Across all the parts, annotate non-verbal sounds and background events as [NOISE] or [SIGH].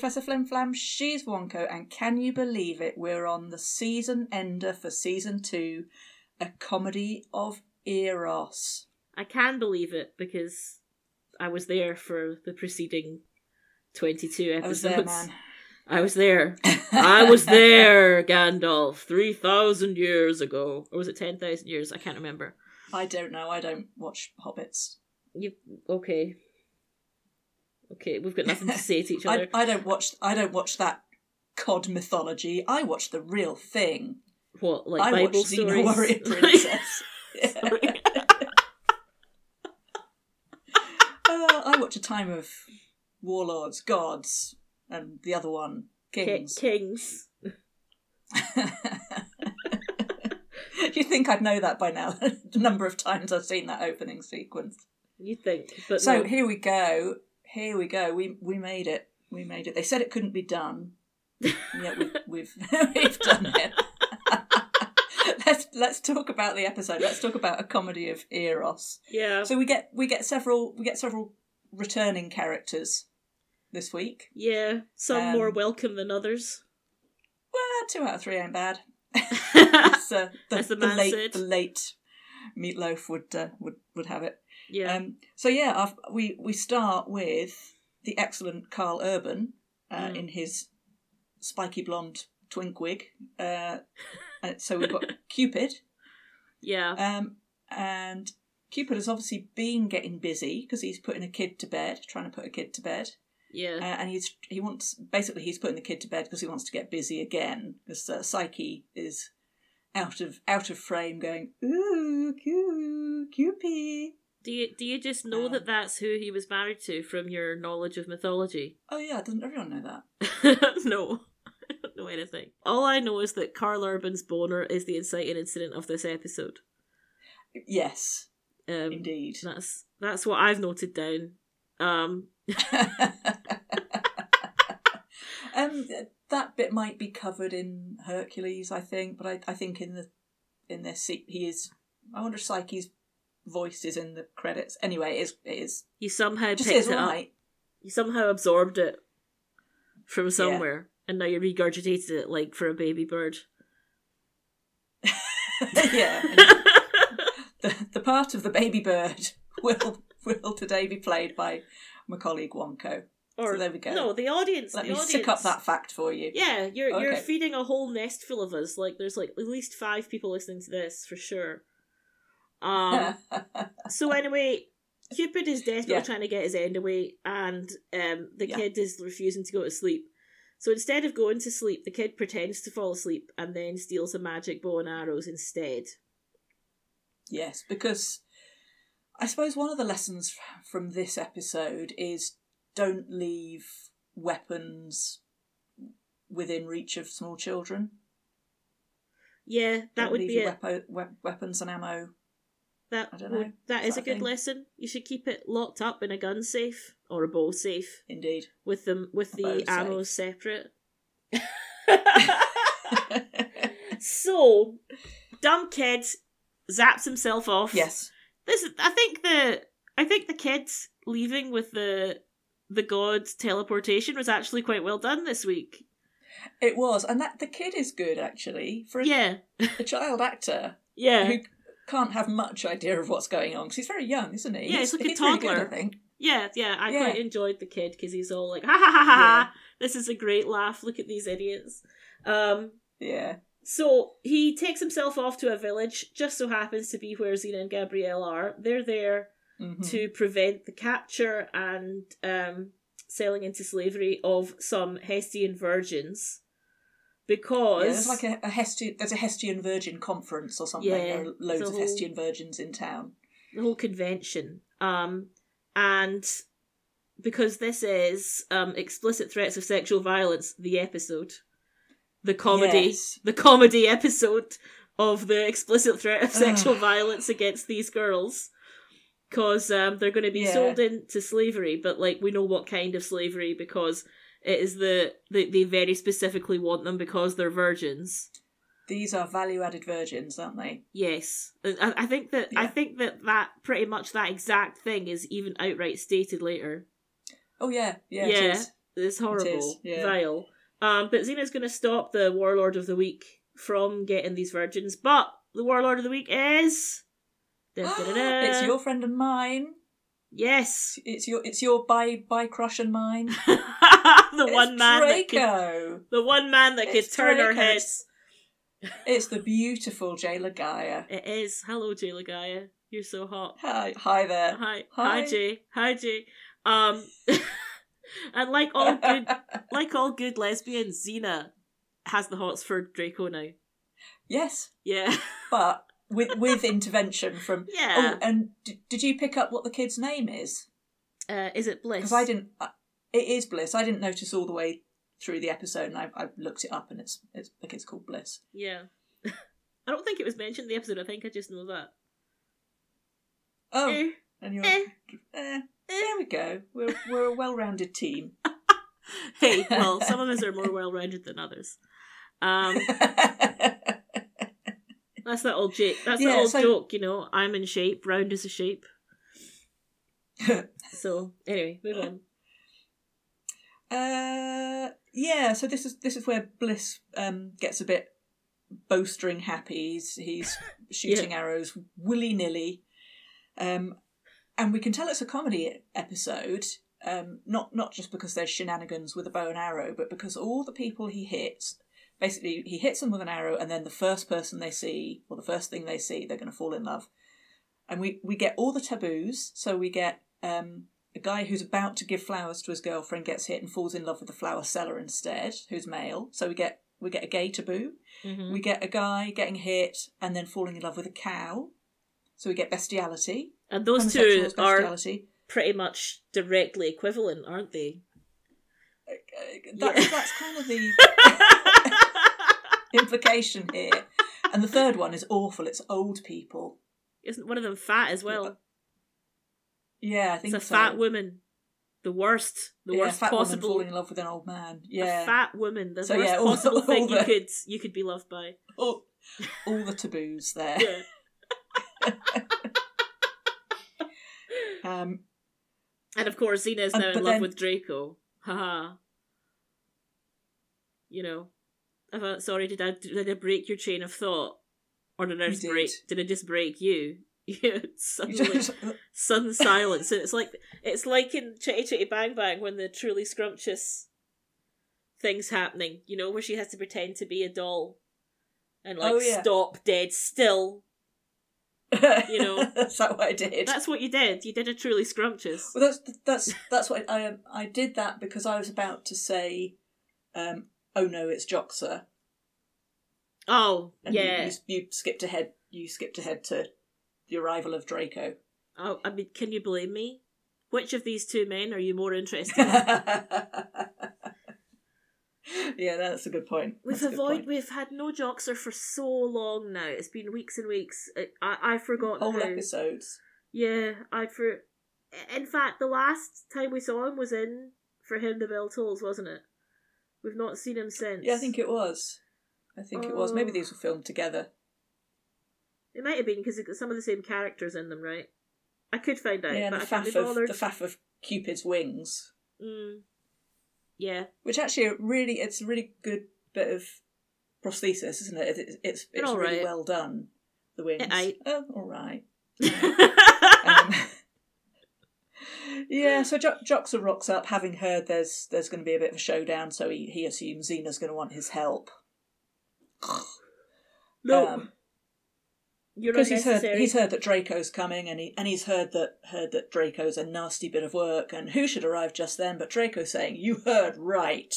Professor Flim Flam. She's Wonko, and can you believe it? We're on the season ender for season two, a comedy of Eros. I can believe it because I was there for the preceding 22 episodes. I was there, man. [LAUGHS] I was there. I was there, Gandalf, 3,000 years ago. Or was it 10,000 years? I can't remember. I don't know. I don't watch Hobbits. You Okay. Okay, we've got nothing to [LAUGHS] say to each other. I, I don't watch. I don't watch that cod mythology. I watch the real thing. what, like I Bible watch Xena stories? Warrior [LAUGHS] Princess. [LAUGHS] Uh, I watch a time of warlords, gods, and the other one Ki- kings. Kings. you think I'd know that by now? the number of times I've seen that opening sequence. You think, but So no. here we go. Here we go. We we made it. We made it. They said it couldn't be done. Yet we've [LAUGHS] we've, [LAUGHS] we've done it. [LAUGHS] let's let's talk about the episode. Let's talk about a comedy of Eros. yeah, So we get we get several we get several returning characters this week. yeah, some Um, more welcome than others. Well, two out of three ain't bad. Uh, the, As the the late said. the late Meat Loaf would uh, would would have it. Yeah, Um, so yeah, we we start with the excellent Karl Urban uh, Mm. in his spiky blonde twink wig. Uh, uh, so we've got [LAUGHS] Cupid, yeah, um, and Cupid has obviously been getting busy because he's putting a kid to bed, trying to put a kid to bed, yeah. uh, and he's he wants basically he's putting the kid to bed because he wants to get busy again because uh, Psyche is out of out of frame, going ooh, Cu- Cupid. Do you do you just know Um, that that's who he was married to from your knowledge of mythology? [LAUGHS] Oh yeah, doesn't everyone know that? no, [LAUGHS] I don't know anything. All I know is that Karl Urban's boner is the inciting incident of this episode. Yes, Um, indeed. That's that's what I've noted down. Um, [LAUGHS] um, that bit might be covered in Hercules, I think, but I, I think in the in this se- he is. I wonder if Psyche's voice is in the credits. Anyway, it is. It is. you somehow Just picked it up. You somehow absorbed it from somewhere, and now you regurgitated it like for a baby bird. [LAUGHS] yeah. [LAUGHS] the the part of the baby bird [LAUGHS] will will today be played by my colleague Wonko. or So there we go. no, the audience. Let the me audience, sick up that fact for you. Yeah, you're you're feeding a whole nest full of us. Like there's like at least five people listening to this for sure. Um. [LAUGHS] so anyway, Cupid is desperately Yeah. trying to get his end away, and um, the Yeah. kid is refusing to go to sleep. So instead of going to sleep, the kid pretends to fall asleep and then steals a magic bow and arrows instead. Yes, because I suppose one of the lessons from this episode is don't leave weapons within reach of small children. Yeah, that Don't would be it. wepo- we- weapons and ammo. That would- know. that Is a good thing? lesson. You should keep it locked up in a gun safe or a bow safe Indeed. with them with the bow safe. arrows separate. [LAUGHS] so, dumb kid zaps himself off. yes. This is, I think the I think the kids leaving with the the god teleportation was actually quite well done this week. It was, and that the kid is good actually for a, Yeah, a child actor [LAUGHS] yeah, who can't have much idea of what's going on because he's very young, isn't he? Yeah, he's like a good, toddler. I think. yeah, yeah. I Yeah. quite enjoyed the kid because he's all like, ha ha ha ha ha. This is a great laugh. Look at these idiots. Um, Yeah. So he takes himself off to a village, just so happens to be where Xena and Gabrielle are. They're there Mhm. to prevent the capture and um, selling into slavery of some Hestian virgins. Because Yeah, there's like a, a Hestian. There's a Hestian Virgin conference or something. Yeah, there are loads a of Hestian virgins in town. the whole convention. Um, and because this is um, explicit threats of sexual violence, the episode, the comedy, Yes. the comedy episode of the explicit threat of sexual violence against these girls. Because um, they're going to be Yeah. sold into slavery, but like we know what kind of slavery because it is the, the they very specifically want them because they're virgins. These are value-added virgins, aren't they? Yes, I, I think that I think that that pretty much that exact thing is even outright stated later. Oh yeah, yeah. Yeah. It is. It's horrible, yeah. vile. Um, but Xena's going to stop the Warlord of the Week from getting these virgins. But the Warlord of the Week is. [GASPS] It's your friend and mine. Yes, It's your it's your by by crush and mine. [LAUGHS] the It's one man that could, Draco. the one man that could It's turn Draco. heads. It's the beautiful Jay Laga'aia. It is. Hello, Jay Laga'aia. You're so hot. Hi, hi there. Hi, Hi. hi, Jay. Hi, Jay. Um, [LAUGHS] and like all good, [LAUGHS] like all good lesbians, Xena has the hots for Draco now. yes, Yeah, but with with intervention from. [LAUGHS] yeah. Oh, and d- did you pick up what the kid's name is? uh, is it Bliss? Because I didn't. Uh, it is Bliss. I didn't notice all the way through the episode, and I, I looked it up, and it's it's the kid's called Bliss. Yeah. [LAUGHS] I don't think it was mentioned in the episode. I think I just know that. Oh, Eh, and you're. eh, Eh, there we go. We're we're a well-rounded team. [LAUGHS] Hey, well, some of us are more well-rounded than others. Um, that's that old joke. That's Yeah, that old so- joke. You know, I'm in shape. Round as a shape. [LAUGHS] So anyway, move on. Uh, yeah. So this is this is where Bliss um gets a bit bowstring happy. He's he's [LAUGHS] shooting arrows willy nilly, um, and we can tell it's a comedy episode. Um, not not just because there's shenanigans with a bow and arrow, but because all the people he hits, basically he hits them with an arrow, and then the first person they see or the first thing they see, they're going to fall in love. And we we get all the taboos. So we get um, a guy who's about to give flowers to his girlfriend gets hit and falls in love with the flower seller instead, who's male. So we get we get a gay taboo. Mhm. We get a guy getting hit and then falling in love with a cow. So we get bestiality. And those two Homosexuals, are pretty much directly equivalent, aren't they? Uh, That's, Yeah. that's kind of the [LAUGHS] [LAUGHS] implication here. And the third one is awful. It's old people. Isn't one of them fat as well? Yeah, I think It's a so. fat woman. The worst. The yeah, worst fat woman possible. falling in love with an old man. A Yeah, fat woman. The So, worst yeah, all- possible all thing you [LAUGHS] could you could be loved by. all, all the taboos there. Yeah. [LAUGHS] Um, And of course, Xena is now in love then- with Draco. Haha. You know, I thought, sorry, did I did I break your chain of thought, or did I just did. break? Did I just break you? [LAUGHS] Yeah, suddenly [LAUGHS] sudden silence, and it's like it's like in Chitty Chitty Bang Bang when the truly scrumptious things happening. You know, where she has to pretend to be a doll and like Oh, yeah. stop dead still. you know. [LAUGHS] that's that what I did. That's what you did. You did a truly scrumptious. Well, that's that's that's what I um, I did that because I was about to say, um, "Oh no, it's Joxer," Oh and you- yeah. you, you skipped ahead. You skipped ahead to the arrival of Draco. Oh, I mean, can you blame me? Which of these two men are you more interested in? [LAUGHS] yeah, that's a good point. We've That's a good avoid point. we've had no Joxer for so long now. It's been weeks and weeks. I I, I forgot whole how. episodes. Yeah, I for. In fact, the last time we saw him was in for him the bell tolls, wasn't it? We've not seen him since. Yeah, I think it was. I think it was. Maybe Oh. these were filmed together. it might have been because some of the same characters in them, right? I could find out, yeah, and the I faff of bothered. the faff of Cupid's wings, Mm. Yeah, which actually really it's a really good bit of prosthesis, isn't it? It's it's, it's all really right. well done. The wings. aye. Oh, all right. [LAUGHS] Um, yeah, so jo- Joxer rocks up, having heard there's there's going to be a bit of a showdown, so he, he assumes Xena's going to want his help. [SIGHS] no, Um, because he's heard he's heard that Draco's coming, and he and he's heard that heard that Draco's a nasty bit of work, and who should arrive just then but Draco saying, "You heard right."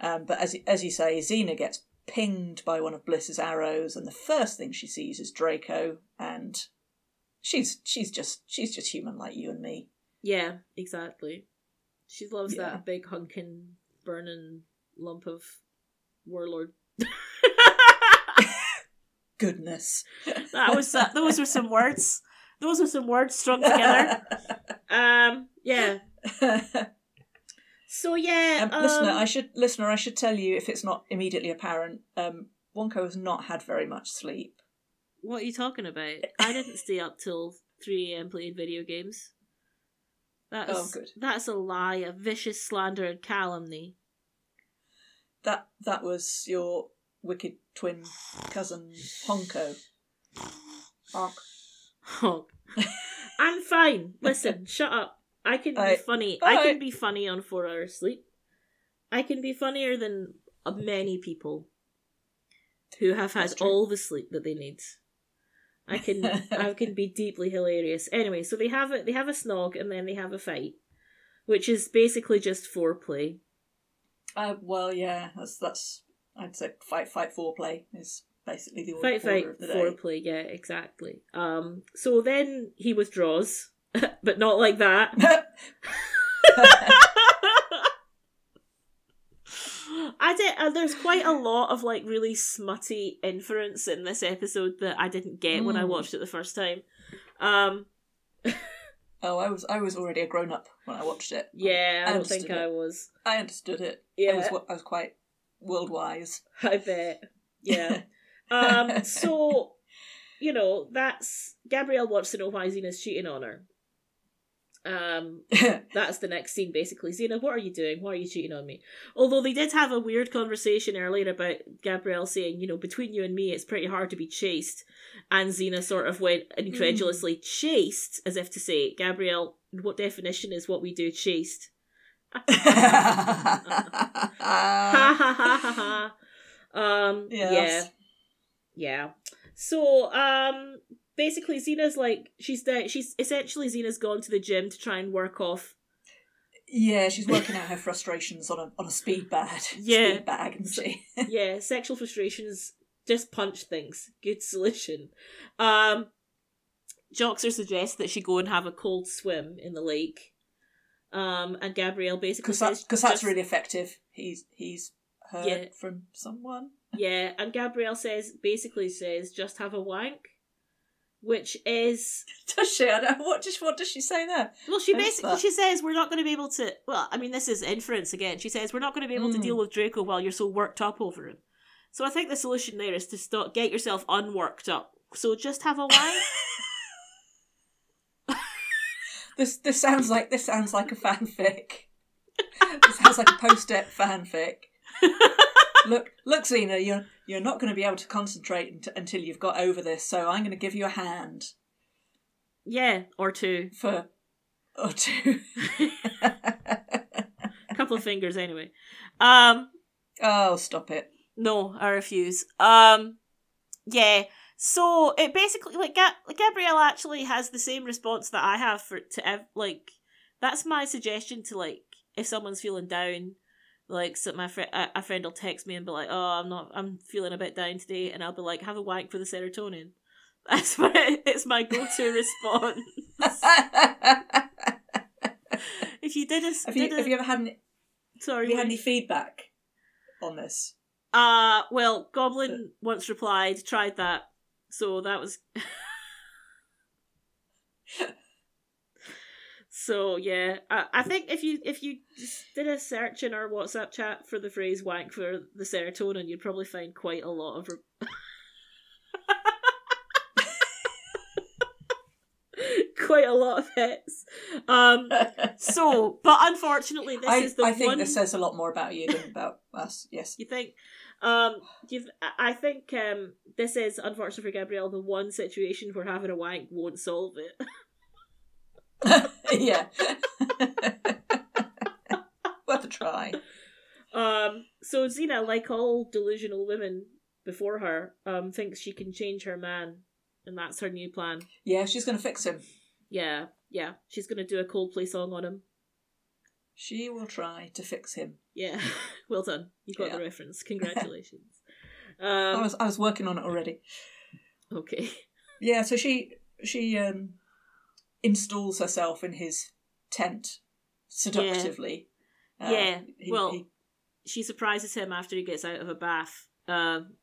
Um, but as as you say, Xena gets pinged by one of Bliss's arrows, and the first thing she sees is Draco, and she's she's just she's just human like you and me. Yeah, exactly. She loves Yeah. that big hunking, burning lump of warlord. [LAUGHS] Goodness. that was uh, those were some words. Those were some words strung together. [LAUGHS] Um, yeah. So yeah, Um, listener, um, I should listener, I should tell you if it's not immediately apparent. Um, Wonko has not had very much sleep. what are you talking about? [LAUGHS] I didn't stay up till three a.m. playing video games. That's Oh, good. that's a lie, a vicious slander and calumny. That that was your wicked twin cousin Honko. Honk. Oh. I'm fine. Listen, [LAUGHS] shut up. I can be funny. I can be funny on four hours sleep. I can be funnier than uh, many people who have had all the sleep that they need. I can I [LAUGHS] can be deeply hilarious. Anyway, so they have a they have a snog and then they have a fight, which is basically just foreplay. Uh, well, yeah, that's that's. I'd say fight, fight, foreplay is basically the order, Fight, fight, order of the day. foreplay. Yeah, exactly. Um. So then he withdraws, [LAUGHS] but not like that. [LAUGHS] I did. Uh, there's quite a [LAUGHS] lot of like really smutty inference in this episode that I didn't get when I Mm. watched it the first time. Um. oh, I was I was already a grown up when I watched it. Yeah, I, I don't think understood I it. was. I understood it. Yeah, I was I was quite world wise. [LAUGHS] I bet. Yeah. [LAUGHS] Um. So, you know, that's Gabrielle wants to know why Xena's cheating on her. Um. [LAUGHS] That's the next scene, basically. Xena, what are you doing? Why are you cheating on me? Although they did have a weird conversation earlier about Gabrielle saying, you know, between you and me, it's pretty hard to be chased. And Xena sort of went incredulously chased, as if to say, Gabrielle, what definition is what we do chaste? Ha ha ha ha ha. [LAUGHS] Um, yeah. Yeah. So, um, basically, Xena's like, she's she's essentially Xena's gone to the gym to try and work off Yeah, she's working out her frustrations on a on a speed bag. [LAUGHS] Yeah. speed bag, and she. [LAUGHS] yeah, sexual frustrations, just punch things. Good solution. Um, Joxer suggests that she go and have a cold swim in the lake. Um, and Gabrielle basically Because because that's just- really effective. He's he's heard Yeah. from someone. yeah. And Gabrielle says basically says just have a wank, which is [LAUGHS] Does she? I don't, what does what does she say there? well, she basically she says we're not going to be able to. Well, I mean, this is inference again. She says we're not going to be able to Mm. deal with Draco while you're so worked up over him. So I think the solution there is to stop get yourself unworked up. So just have a wank. [LAUGHS] [LAUGHS] This this sounds like this sounds like a fanfic. this sounds like a post-it fanfic. Look, look, Xena, you're you're not going to be able to concentrate unt- until you've got over this. So I'm going to give you a hand yeah, or two. for or two. a [LAUGHS] couple of fingers anyway. Um, oh, stop it! no, I refuse. Um, yeah. So it basically like Ga- Gabrielle actually has the same response that I have for to ev- like that's my suggestion to like if someone's feeling down. Like so my friend, a a friend will text me and be like, "Oh, I'm not, I'm feeling a bit down today," and I'll be like, "Have a wank for the serotonin." [LAUGHS] That's my, it's my go-to [LAUGHS] response. If you did a, have you did a have you ever had any, sorry, have you had any feedback on this? Uh, well, Goblin once replied, tried that. So that was. [LAUGHS] so yeah, I, I think if you if you did a search in our WhatsApp chat for the phrase "wank for the serotonin," you'd probably find quite a lot of. Re- [LAUGHS] quite a lot of hits. Um. So, [LAUGHS] but unfortunately, this I, is the I think one. this says a lot more about you than about us. Yes. You think? Um, you've, I think um, this is unfortunately for Gabrielle the one situation where having a wank won't solve it. [LAUGHS] yeah. [LAUGHS] Worth a try. Um, so Xena, like all delusional women before her, um, thinks she can change her man, and that's her new plan. Yeah, she's going to fix him. Yeah, yeah, she's gonna do a Coldplay song on him. She will try to fix him. Yeah, [LAUGHS] well done. You got Yeah. the reference. Congratulations. [LAUGHS] I um, was I was working on it already. okay. Yeah, so she she um installs herself in his tent seductively. Uh, Yeah, he- well, he- She surprises him after he gets out of a bath. Um,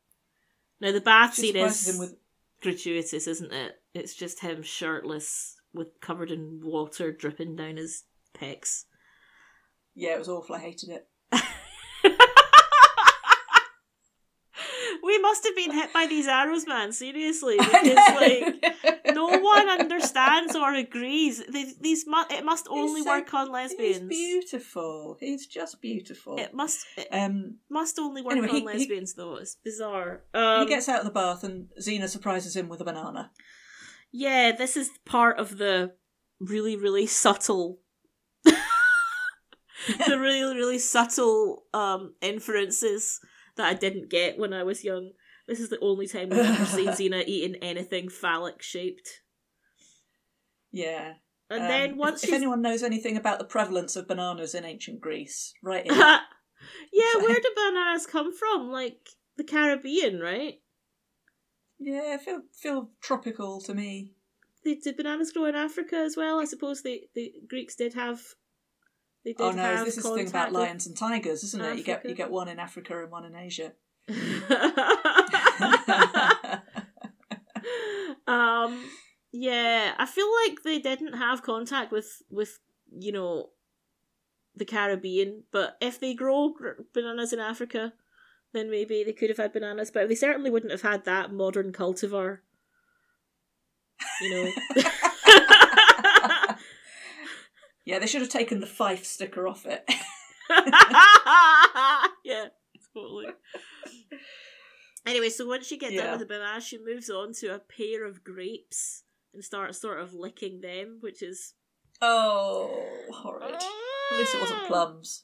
now the bath she scene is him with gratuitous, isn't it? It's just him shirtless with covered in water dripping down his pecs. yeah, it was awful. I hated it. we Somebody must have been hit by these arrows, man. Seriously, [LAUGHS] because like [LAUGHS] no one understands or agrees. They, these mu- it must only so- work on lesbians. He's beautiful. He's just beautiful. It must it Um, must only work Anyway, on he- he- lesbians, though. It's bizarre. Um, he gets out of the bath and Xena surprises him with a banana. yeah, this is part of the really, really subtle, [LAUGHS] the really, really subtle um inferences that I didn't get when I was young. This is the only time we've ever seen [LAUGHS] Xena eating anything phallic shaped. Yeah. And Um, then if- once if, she's anyone knows anything about the prevalence of bananas in ancient Greece, right [LAUGHS] yeah, where do bananas come from? Like the Caribbean, right? yeah, feel feel tropical to me. Did, did bananas grow in Africa as well? I suppose the, the Greeks did have. They did Oh no, this is the thing about lions and tigers, isn't it? You get you get one in Africa and one in Asia. [LAUGHS] um yeah i feel like they didn't have contact with with you know the caribbean but if they grow bananas in africa then maybe they could have had bananas but they certainly wouldn't have had that modern cultivar you know [LAUGHS] yeah, they should have taken the Fyffes sticker off it. [LAUGHS] [LAUGHS] yeah totally anyway so once she gets done Yeah. with the banana she moves on to a pair of grapes and starts sort of licking them which is oh, horrid. At least it wasn't plums.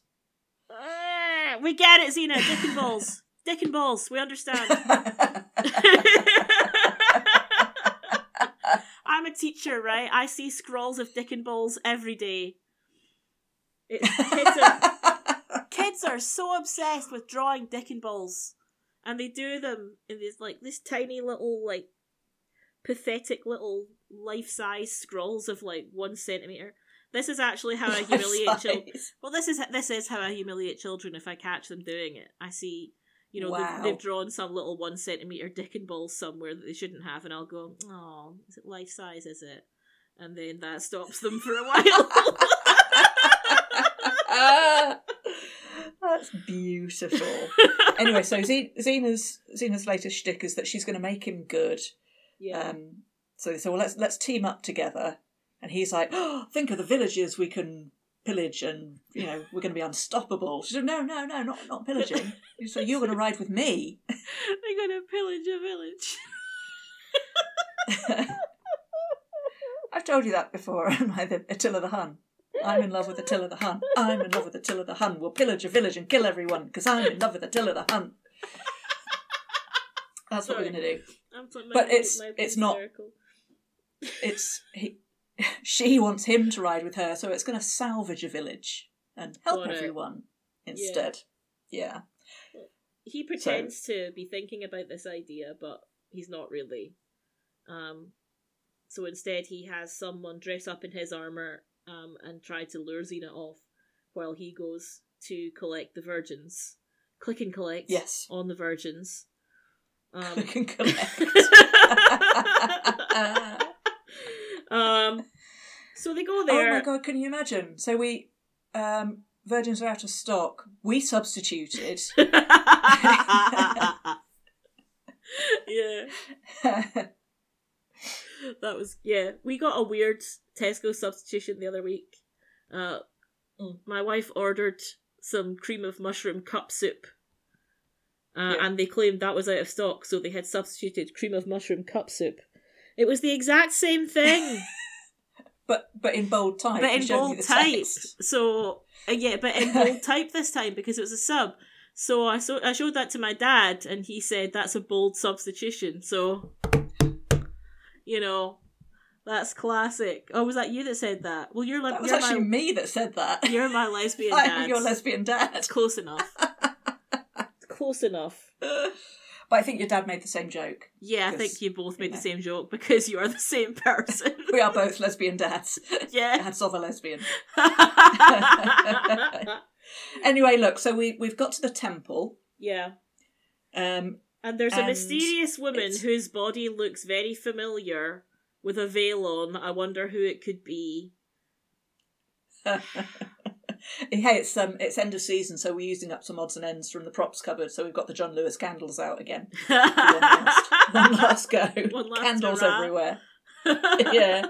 [LAUGHS] We get it, Xena. Dick and balls. Dick and balls. We understand. I'm a teacher, right? I see scrawls of dick and balls every day. It, kids, are, [LAUGHS] kids are so obsessed with drawing dick and balls, and they do them in these like this tiny little like pathetic little life-size scrawls of like one centimeter. This is actually how I humiliate children. Well, this is this is how I humiliate children if I catch them doing it. I see, you know, Wow. they've, they've drawn some little one centimeter dick and balls somewhere that they shouldn't have, and I'll go, "Oh, is it life size? Is it?" And then that stops them for a [LAUGHS] while. [LAUGHS] That's beautiful. [LAUGHS] anyway, so Zena's Xena's latest shtick is that she's going to make him good. yeah, Um, so they say, well, let's let's team up together. And he's like, oh, [GASPS] think of the villages we can pillage, and you know we're going to be unstoppable. She said, no, no, no, not not pillaging. [LAUGHS] so you're going to ride with me. [LAUGHS] they're gonna pillage a village. [LAUGHS] I've told you that before. Am I the Attila the Hun? I'm in love with Attila the Hun. I'm in love with Attila the Hun. We'll pillage a village and kill everyone because I'm in love with Attila the Hun. That's what we're going to do. I'm But it's- it's not- It's he. She wants him to ride with her, so it's going to salvage a village and help Got it. everyone instead. Yeah. he pretends to be thinking about this idea, but he's not really. Um, so instead, he has someone dress up in his armor um, and try to lure Xena off, while he goes to collect the virgins. Click and collect. Yes. On the virgins. Um, Click and collect. [LAUGHS] [LAUGHS] um, so they go there. oh my god! Can you imagine? So we, um, virgins are out of stock. We substituted. [LAUGHS] yeah. That was yeah. We got a weird Tesco substitution the other week. Uh, Mm. my wife ordered some cream of mushroom cup soup, uh, Yeah. and they claimed that was out of stock, so they had substituted cream of mushroom cup soup. It was the exact same thing, [LAUGHS] but but in bold type. but in bold type. text. So uh, yeah, but in bold type this time because it was a sub. So I so I showed that to my dad, and he said that's a bold substitution. So you know, that's classic. Oh, was that you that said that? Well, you're like That was you're actually my me that said that. you're my [LAUGHS] lesbian I'm dad. your lesbian dad. Close enough. [LAUGHS] Close enough. But I think your dad made the same joke. Yeah, I think you both made you the know. same joke because you are the same person. [LAUGHS] We are both lesbian dads. [LAUGHS] yeah. Dads of a lesbian. [LAUGHS] Anyway, look. So we we've got to the temple. yeah. Um, And there's a And mysterious woman it's- whose body looks very familiar with a veil on. I wonder who it could be. Hey, it's um, it's end of season, so we're using up some odds and ends from the props cupboard. So we've got the John Lewis candles out again. [LAUGHS] one, last, one last go. One last candles hurrah. everywhere. [LAUGHS] Yeah.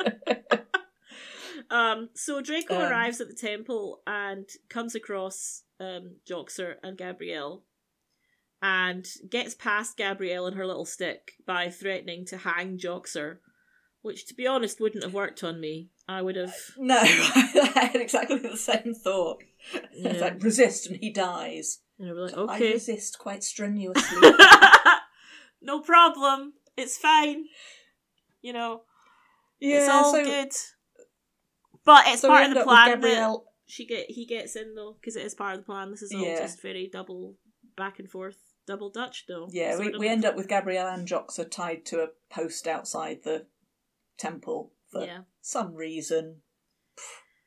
[LAUGHS] um, so Draco Um, arrives at the temple and comes across um, Joxer and Gabrielle and gets past Gabrielle and her little stick by threatening to hang Joxer, which, to be honest, wouldn't have worked on me. I would have. [LAUGHS] No, [LAUGHS] I had exactly the same thought. [LAUGHS] It's like resist and he dies. And I'd be like, I resist quite strenuously. no problem. It's fine. You know, yeah, it's all so, good. But it's so part of the plan that she get he gets in though because it is part of the plan. This is all Yeah. just very double back and forth, double Dutch though. Yeah, we, we end up with Gabrielle and Joxer tied to a post outside the temple for Yeah, some reason.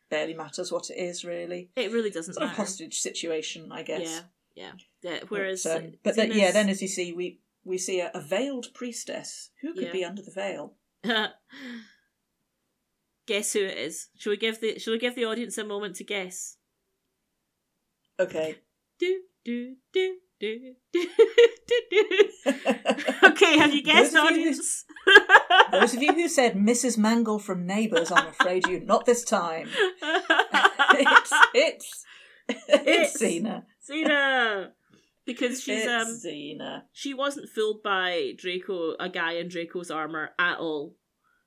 Barely matters what it is, really. it really doesn't Sort of matter. hostage situation, I guess. Yeah, yeah. yeah. Whereas, but, um, but then, yeah, then as you see, we we see a, a veiled priestess. Who could Yeah. be under the veil? [LAUGHS] guess who it is? Shall we give the Shall we give the audience a moment to guess? Okay. Do do do. [LAUGHS] Okay, have you guessed, Those of you who- [LAUGHS] Those of you who said Mrs. Mangel from Neighbours, I'm afraid you not this time. it's it's it's It's- Xena. Xena, because she's it's um Xena. she wasn't fooled by Draco, a guy in Draco's armor at all,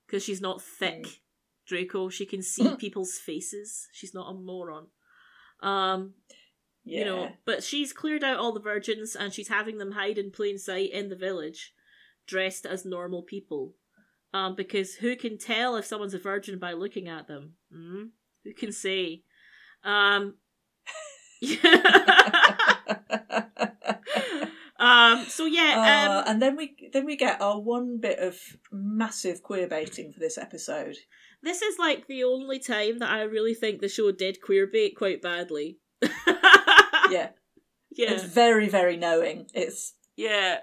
because she's not thick. Mm. Draco, she can see [CLEARS THROAT] people's faces. She's not a moron. Um, Yeah. you know, but she's cleared out all the virgins and she's having them hide in plain sight in the village, dressed as normal people. Um, because who can tell if someone's a virgin by looking at them? Hmm? Who can say? Um, [LAUGHS] um. So yeah. Uh, and then we then we get our one bit of massive queer baiting for this episode. This is like the only time that I really think the show did queer bait quite badly. [LAUGHS] Yeah, yeah, it's very very knowing. It's, yeah.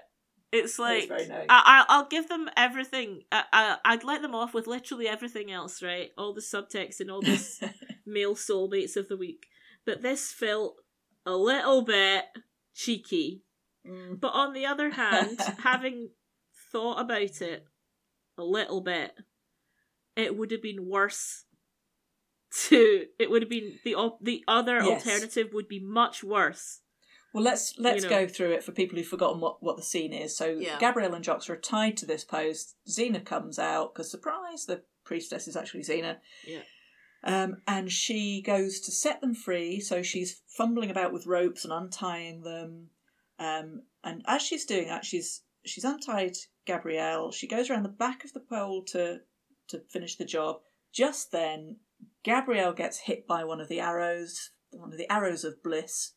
It's it's like very. I, I I'll give them everything. I, I I'd let them off with literally everything else, right? All the subtext and all this [LAUGHS] male soulmates of the week. But this felt a little bit cheeky. Mm. But on the other hand, [LAUGHS] having thought about it a little bit, it would have been worse. To it would have been the op- the other Yes. alternative would be much worse. Well, let's let's know. go through it for people who've forgotten what, what the scene is. So Yeah. Gabrielle and Jox are tied to this post. Xena comes out because surprise, the priestess is actually Xena. Yeah. Um, and she goes to set them free. So she's fumbling about with ropes and untying them. Um, and as she's doing that, she's she's untied Gabrielle. She goes around the back of the pole to to finish the job. Just then, Gabrielle gets hit by one of the arrows, one of the arrows of bliss.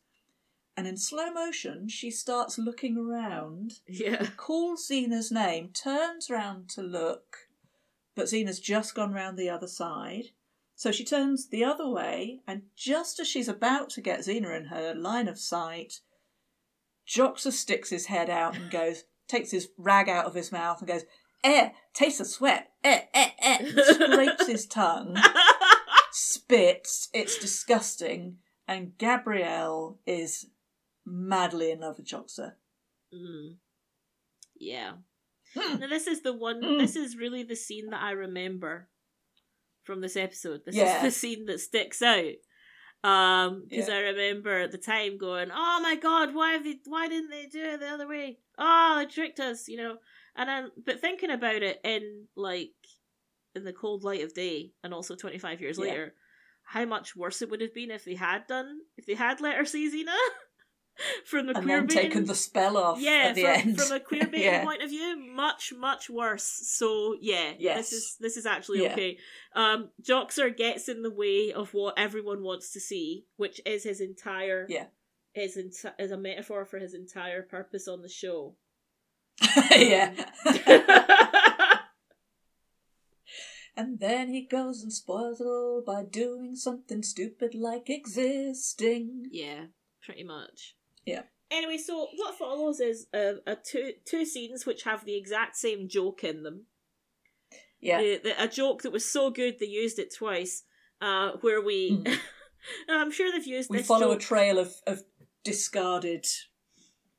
And in slow motion, she starts looking around, Yeah. calls Xena's name, turns round to look, but Xena's just gone round the other side. So she turns the other way, and just as she's about to get Xena in her line of sight, Joxer sticks his head out and goes, takes his rag out of his mouth and goes, eh, taste the sweat, eh, eh, eh, [LAUGHS] scrapes his tongue, spits, it's disgusting, and Gabrielle is madly in love with Joxer. Mm. Yeah. Hmm. Now this is the one. Mm. This is really the scene that I remember from this episode. This Yeah. is the scene that sticks out. Um, because Yeah. I remember at the time going, "Oh my god, why have they? Why didn't they do it the other way? Oh, they tricked us," you know. And then, but thinking about it in like in the cold light of day, and also twenty five years Yeah. later, how much worse it would have been if they had done if they had let her see Xena [LAUGHS] from the and queer then baiting- taken the spell off yeah, from, end. from a queer [LAUGHS] baiting Yeah. point of view, much much worse. So yeah, Yes. this is this is actually Yeah. okay. Um, Joxer gets in the way of what everyone wants to see, which is his entire Yeah. is, enti- is a metaphor for his entire purpose on the show. [LAUGHS] yeah. And then he goes and spoils it all by doing something stupid like existing. yeah, pretty much. Yeah. Anyway, so what follows is a, a two two scenes which have the exact same joke in them. Yeah. the, the, a joke that was so good they used it twice, uh, where we Mm. [LAUGHS] I'm sure they've used We follow joke. a trail of, of discarded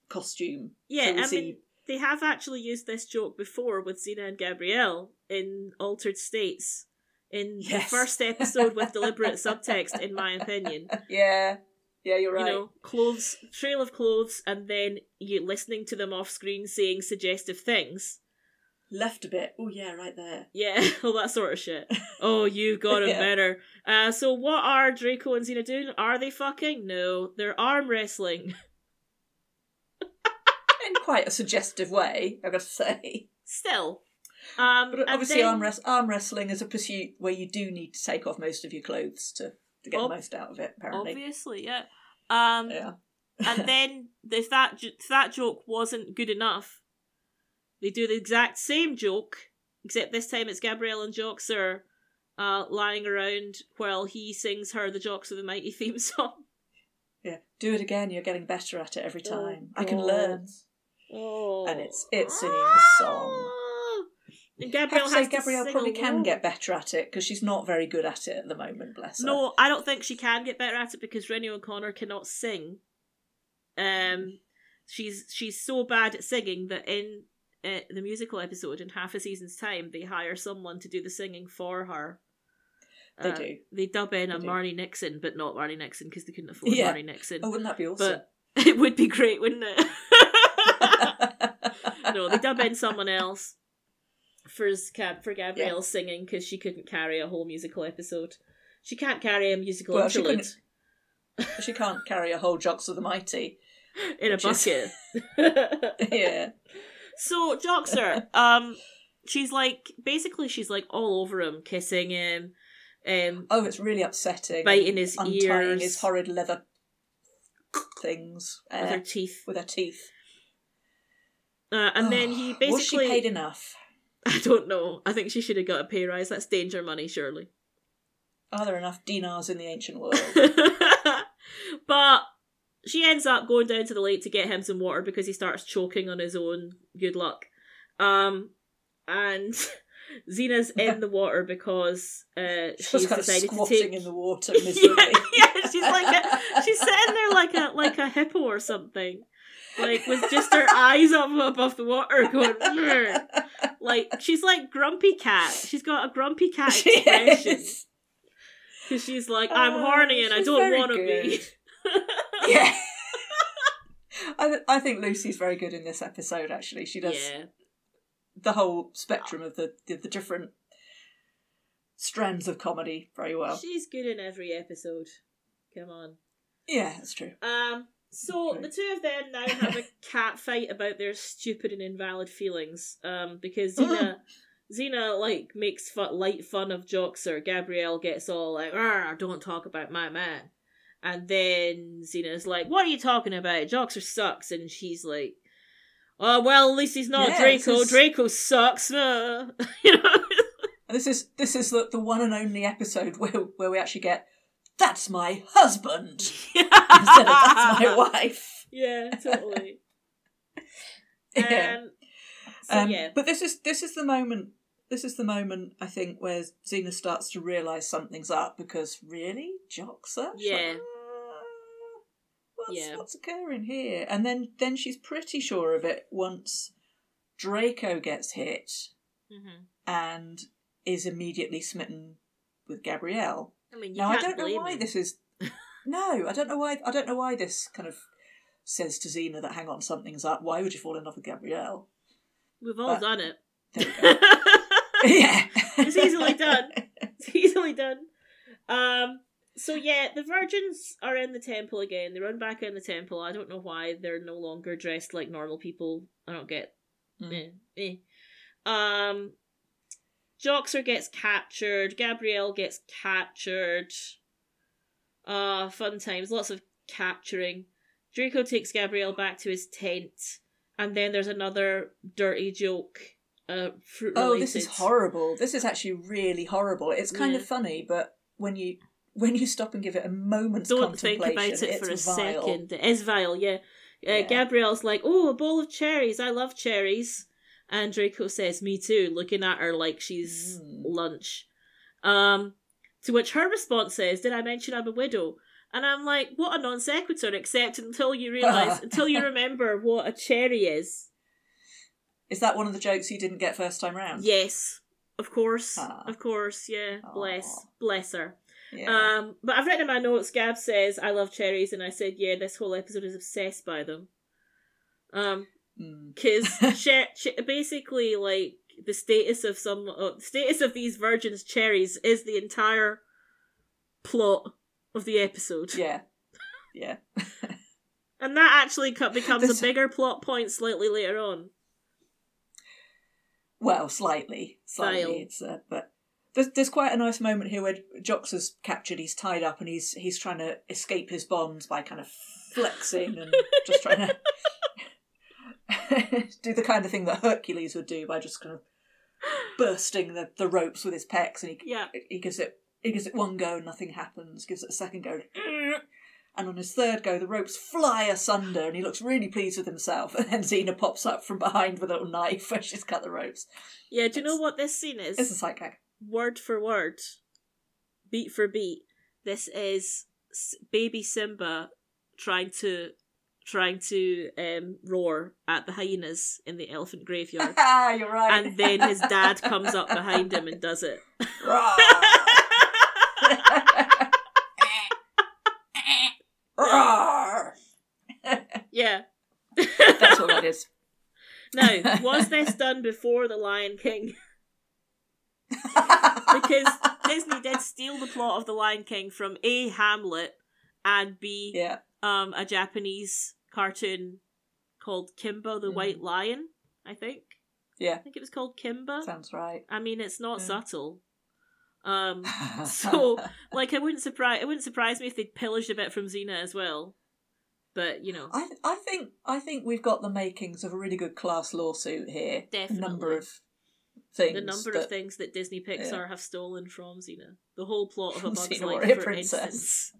costume. Yeah, So I see- mean, they have actually used this joke before with Xena and Gabrielle in Altered States. In the first episode with deliberate subtext, in my opinion. [LAUGHS] Yeah, yeah, you're right. You know, clothes, trail of clothes, and then you listening to them off screen saying suggestive things. Left a bit. Oh yeah, right there. Yeah, [LAUGHS] all that sort of shit. Oh, you've got him [LAUGHS] Yeah. better. Uh, so what are Draco and Xena doing? Are they fucking? No, they're arm wrestling. In quite a suggestive way, I've got to say. Still. Um, But obviously, then- arm, wrest- arm wrestling is a pursuit where you do need to take off most of your clothes to, to get Ob- the most out of it. Apparently, Obviously, yeah. Um, yeah. and [LAUGHS] then if that if that joke wasn't good enough, they do the exact same joke, except this time it's Gabrielle and Joxer uh, lying around while he sings her the Joxer the Mighty theme [LAUGHS] song. yeah, do it again. You're getting better at it every Oh, time. I can learn. Oh, And it's- it's singing the song. And I have Gabrielle say, Gabrielle probably can get better at it because she's not very good at it at the moment. Bless her. No, I don't think she can get better at it because Renee O'Connor cannot sing. Um, she's she's so bad at singing that in uh, the musical episode, in half a season's time, they hire someone to do the singing for her. They Uh, do. They dub in a They do. Marni Nixon, but not Marni Nixon because they couldn't afford Yeah. Marni Nixon. Oh, wouldn't that be awesome? but [LAUGHS] it would be great, wouldn't it? [LAUGHS] [LAUGHS] no, they dub in someone else for Gab- for Gabrielle singing because she couldn't carry a whole musical episode. She can't carry a musical Well, she interlude she can't carry a whole Joxer the Mighty. [LAUGHS] in a which is- bucket. [LAUGHS] yeah. so Joxer, um, she's like basically she's like all over him, kissing him, um, Oh, it's really upsetting. Biting his untying ears. his horrid leather things uh, with her teeth, with her teeth. uh, and then he basically [SIGHS] was she paid enough? [LAUGHS] I don't know. I think she should have got a pay rise. That's danger money, surely. Are there enough dinars in the ancient world? [LAUGHS] but she ends up going down to the lake to get him some water because he starts choking on his own good luck. Um, and [LAUGHS] Xena's in the water because uh, She's she's kind of decided to take. in the water yeah, yeah, she's like a, she's sitting there like a like a hippo or something, like with just her eyes up above the water, going. Like she's like grumpy cat. She's got a grumpy cat expression because she's like, I'm Oh, horny and I don't want to be. [LAUGHS] yeah. I, th- I think Lucy's very good in this episode. Actually, she does yeah, the whole spectrum of the, the the different strands of comedy very well. she's good in every episode. Come on. Yeah, that's true. Um. So the two of them now have a [LAUGHS] cat fight about their stupid and invalid feelings. Um, because Xena, [LAUGHS] Xena like makes fun, light fun of Joxer. Gabrielle gets all like, "Ah, don't talk about my man," and then Xena's like, "What are you talking about? Joxer sucks," and she's like. Oh well, at least he's not Yeah, Draco. is- Draco sucks. uh," [LAUGHS] you know. And this is this is the, the one and only episode where where we actually get that's my husband [LAUGHS] instead of that's my [LAUGHS] wife. Yeah, totally. [LAUGHS] Yeah. Um, so Um, yeah, But this is this is the moment. This is the moment I think where Xena starts to realise something's up because really, Joxer, Yeah. Uh, what's, Yeah. what's occurring here? And then then she's pretty sure of it once Draco gets hit hmm and is immediately smitten with Gabrielle. I mean, now I don't know why him. this is. [LAUGHS] No, I don't know why. I don't know why this kind of says to Xena that hang on, something's up. Why would you fall in love with Gabrielle? We've all but- done it. [LAUGHS] Yeah, It's easily done. [LAUGHS] It's easily done. Um. So yeah, the virgins are in the temple again. They run back in the temple. I don't know why they're no longer dressed like normal people. I don't get. Mm. Eh, eh. Um. Joxer gets captured. Gabrielle gets captured. Ah, fun times. Lots of capturing. Draco takes Gabrielle back to his tent, and then there's another dirty joke. Uh, Oh, this is horrible. This is actually really horrible. It's kind Yeah. of funny, but when you when you stop and give it a moment's Don't think about it for a vile. second. It is vile, yeah. Uh, Yeah. Gabrielle's like, "Oh, a bowl of cherries. I love cherries." And Draco says, "Me too," looking at her like she's Mm. lunch. Um, To which her response is, Did I mention I'm a widow? And I'm like, What a non sequitur, except until you realise, [LAUGHS] until you remember what a cherry is. Is that one of the jokes you didn't get first time round? Yes, of course. Ah. Of course, yeah. Bless. Bless her. Yeah. Um, but I've written in my notes, Gab says, I love cherries, and I said, Yeah, this whole episode is obsessed by them. Um, Mm. because cher- [LAUGHS] basically like the status of some uh, status of these virgins cherries is the entire plot of the episode Yeah. Yeah. [LAUGHS] and that actually co- becomes This- a bigger plot point slightly later on Well, slightly, slightly. Vile. It's uh, but there's there's quite a nice moment here where Jox is captured. He's tied up and he's he's trying to escape his bonds by kind of flexing and just trying to [LAUGHS] [LAUGHS] do the kind of thing that Hercules would do by just kind of bursting the, the ropes with his pecs. And he yeah he gives it he gives it one go, and nothing happens. Gives it a second go, and on his third go, the ropes fly asunder, and he looks really pleased with himself. [LAUGHS] And then Xena pops up from behind with a little knife where she's cut the ropes. yeah do you know what this scene is It's a sight gag. word for word beat for beat this is baby simba trying to trying to um roar at the hyenas in the elephant graveyard [LAUGHS] Ah, you're right. and then his dad comes up behind him and does it. Roar. [LAUGHS] yeah. That's what that is. [LAUGHS] now, was this done before The Lion King? Because Disney did steal the plot of The Lion King from A. Hamlet and B. yeah. Um, a Japanese cartoon called Kimba the Mhm. White Lion, I think. Yeah. I think it was called Kimba. Sounds right. I mean, it's not Yeah. subtle. Um, [LAUGHS] so like, it wouldn't surprise it wouldn't surprise me if they'd pillaged a bit from Xena as well. But you know, I I think I think we've got the makings of a really good class lawsuit here. A number of things. the number that- of things that Disney Pixar Yeah. have stolen from Xena. The whole plot of A Bug's Life, for Princess. instance.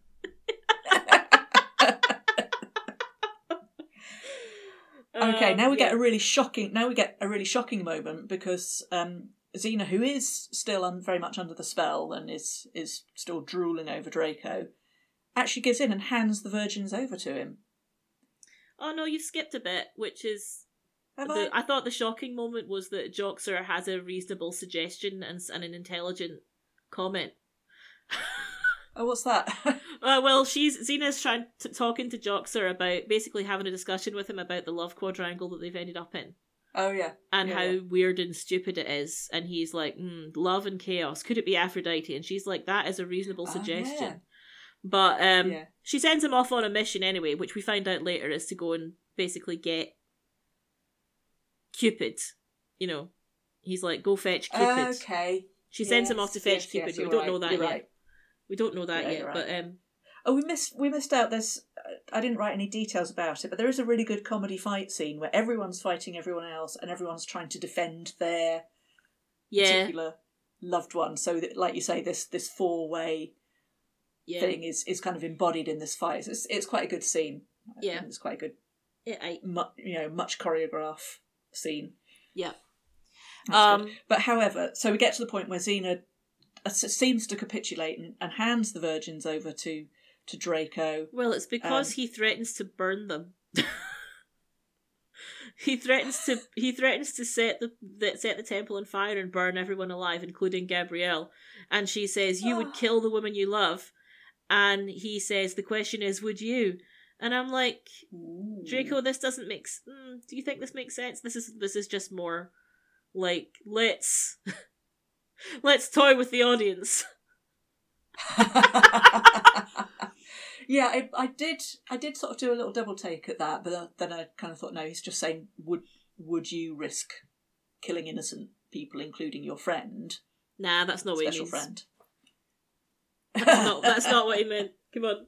Okay, Um, now we yeah. get a really shocking. Now we get a really shocking moment because um, Xena, who is still un, very much under the spell and is is still drooling over Draco, actually gives in and hands the virgins over to him. Oh no, you've skipped a bit, which is the, I? I thought the shocking moment was that Joxer has a reasonable suggestion and, and an intelligent comment. Oh, what's that? [LAUGHS] Uh, well, she's Xena's trying to talking to Joxer about basically having a discussion with him about the love quadrangle that they've ended up in oh yeah, and Yeah, how yeah. weird and stupid it is. And he's like, mm, "Love and chaos. Could it be Aphrodite?" And she's like, "That is a reasonable Oh, suggestion." yeah. But um, she sends him off on a mission anyway, which we find out later is to go and basically get Cupid. You know, he's like, "Go fetch Cupid." Okay. She sends him off to fetch yes, Cupid. yes, we don't right, know that you're yet. right. We don't know that Yeah, yet. you're But um, Oh, we missed we missed out. There's I didn't write any details about it, but there is a really good comedy fight scene where everyone's fighting everyone else and everyone's trying to defend their yeah, particular loved one. So that, like you say, this this four way yeah, thing is is kind of embodied in this fight. It's it's quite a good scene. I Yeah. it's quite a good, yeah, I, mu- you know, much choreograph scene. yeah. That's Um, good. But however, so we get to the point where Xena uh, seems to capitulate and, and hands the virgins over to to Draco. Well, it's because Um, he threatens to burn them. [LAUGHS] he threatens to he threatens to set the, the set the temple on fire and burn everyone alive, including Gabrielle. And she says, "You would [GASPS] kill the woman you love." And he says, "The question is, would you?" And I'm like, Draco, this doesn't make. s- Mm, do you think this makes sense? This is this is just more like let's [LAUGHS] let's toy with the audience. [LAUGHS] yeah, I, I did. I did sort of do a little double take at that, but then- I kind of thought, no, he's just saying, would would you risk killing innocent people, including your friend, Nah, that's not what he special means. friend? That's not that's not what he [LAUGHS] meant. Come on.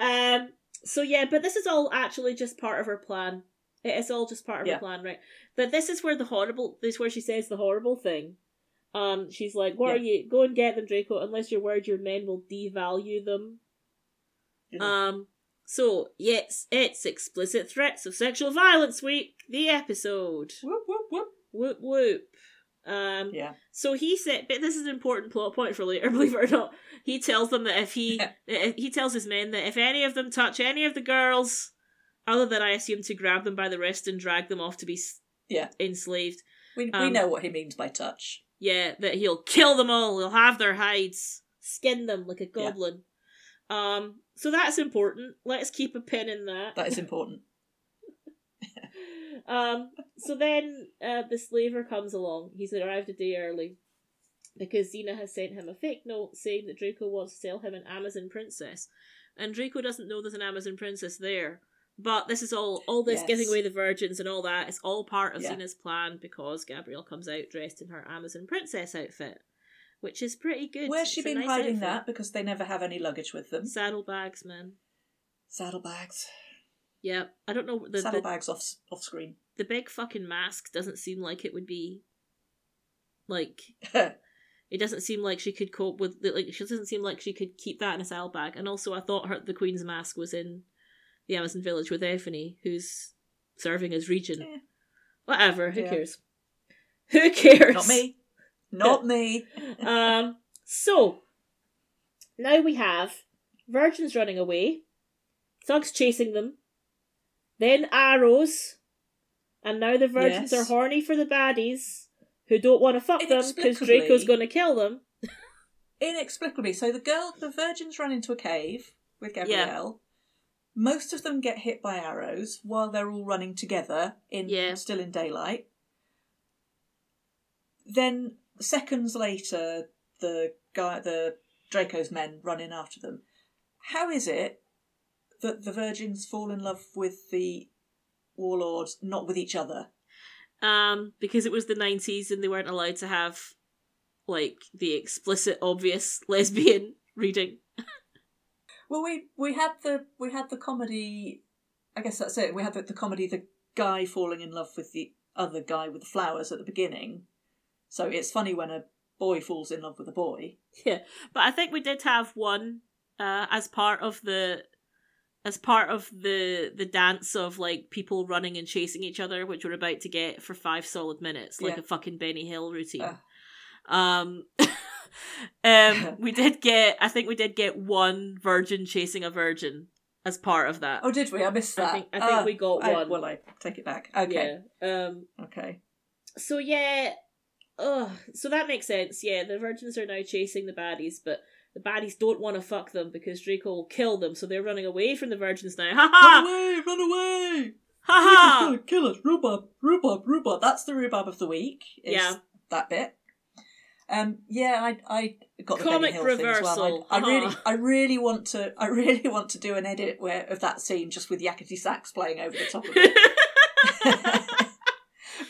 Um. So yeah, but this is all actually just part of her plan. It is all just part of Yeah. her plan, right? But this is where the horrible. This is where she says the horrible thing. Um. She's like, "What are you? Go and get them, Draco. Unless you're worried your men will devalue them." Um. So yes, it's explicit threats of sexual violence week. The episode. whoop whoop whoop. Whoop whoop. Um, Yeah. so he said, but this is an important plot point for later, [LAUGHS] believe it or not. He tells them that if he, he tells his men that if any of them touch any of the girls, other than I assume to grab them by the wrist and drag them off to be Yeah. enslaved, We, we Um, know what he means by touch. yeah, that he'll kill them all. He'll have their hides, skin them like a goblin. Um, so that's important. Let's keep a pin in that. That is [LAUGHS] important. um, so then uh, the slaver comes along. He's arrived a day early because Xena has sent him a fake note saying that Draco wants to sell him an Amazon princess, and Draco doesn't know there's an Amazon princess there. But this is all all this Yes. giving away the virgins and all that. It's all part of Yeah. Xena's plan because Gabrielle comes out dressed in her Amazon princess outfit, which is pretty good. Where's she It's been nice hiding outfit. that? Because they never have any luggage with them. Saddlebags, man. Saddlebags. Yeah, I don't know the, the Saddlebags off off screen. [LAUGHS] the big fucking mask doesn't seem like it would be like [LAUGHS] it doesn't seem like she could cope with the, like she doesn't seem like she could keep that in a saddlebag and also i thought her the queen's mask was in the amazon village with Ephiny, who's serving as regent Yeah. whatever who Yeah. cares who cares Not me. [LAUGHS] Not [LAUGHS] me. um so now we have virgins running away thugs chasing them then arrows and now the virgins Yes. are horny for the baddies who don't want to fuck them because draco's going to kill them [LAUGHS] Inexplicably. So the girl, the virgins run into a cave with Gabrielle. Most of them get hit by arrows while they're all running together in Yeah. still in daylight. Then seconds later, the guy, the Draco's men run in after them. How is it that the virgins fall in love with the warlords, not with each other? um because it was the 90s and they weren't allowed to have like the explicit obvious [LAUGHS] lesbian reading Well, we we had the we had the comedy. I guess that's it. We had the, the comedy, the guy falling in love with the other guy with the flowers at the beginning. So it's funny when a boy falls in love with a boy. Yeah, but I think we did have one uh, as part of the as part of the the dance of like people running and chasing each other, which we're about to get for five solid minutes, like Yeah. a fucking Benny Hill routine. Ah. Um, [LAUGHS] um, [LAUGHS] we did get. I think we did get one virgin chasing a virgin as part of that. Oh, did we? I missed I that. think- I think Ah, we got I- one. well, I take it back. Okay, Yeah. Um. okay. So yeah. Ugh. So that makes sense. Yeah, the virgins are now chasing the baddies, but the baddies don't want to fuck them because Draco will kill them, so they're running away from the virgins now. Ha Run ha! away! Run away! Ha ha! kill us! Rhubarb! Rhubarb! Rhubarb! That's the rhubarb of the week. is Yeah. that bit. Um, yeah, I I got the Comic Benny Hill thing as well. reversal. I, I really Uh-huh. I really want to I really want to do an edit where of that scene just with yakety sax playing over the top of it. [LAUGHS]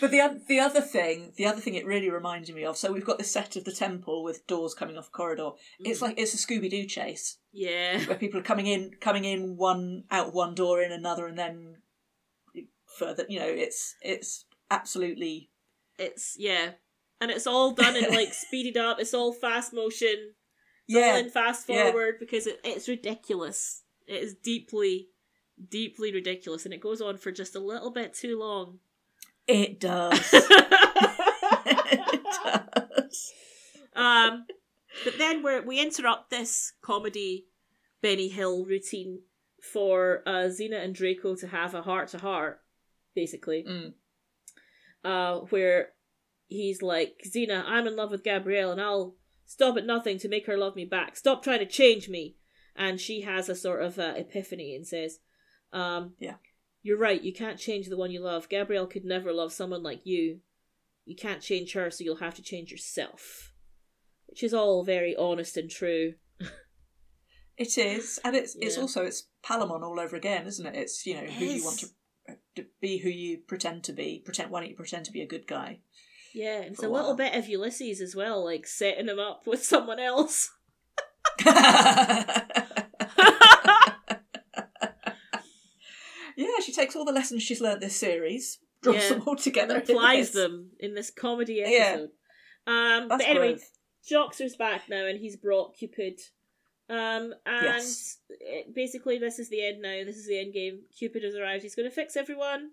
but the the other thing, the other thing it really reminded me of. So we've got the set of the temple with doors coming off corridor. It's Mm. like it's a Scooby Doo chase yeah. where people are coming in, coming in one out one door in another, and then further. You know, it's it's absolutely It's yeah, and it's all done in like [LAUGHS] speeded up. It's all fast motion. It's all yeah. in fast Yeah. forward because it, it's ridiculous. It is deeply, deeply ridiculous, and it goes on for just a little bit too long. It does. [LAUGHS] it does. um, but then we we interrupt this comedy Benny Hill routine for uh, Xena and Draco to have a heart to heart, basically. Mm. uh, where he's like, Xena, I'm in love with Gabrielle and I'll stop at nothing to make her love me back. Stop trying to change me. And she has a sort of uh, epiphany and says, um, Yeah. You're right, you can't change the one you love. Gabrielle could never love someone like you. You can't change her, so you'll have to change yourself. Which is all very honest and true. [LAUGHS] It is, and it's it's also it's Palamon all over again, isn't it? It's you know who you want to, to be, who you pretend to be. Pretend why don't you pretend to be a good guy? Yeah, and it's a a little bit of Ulysses as well, like setting him up with someone else. [LAUGHS] [LAUGHS] yeah, she takes all the lessons she's learned this series, draws Yeah. them all together, and in applies this. them in this comedy Yeah. episode. Um, That's but anyway. Joxer's back now and he's brought Cupid. Um, and Yes. it- basically, this is the end now. This is the end game. Cupid has arrived. He's going to fix everyone.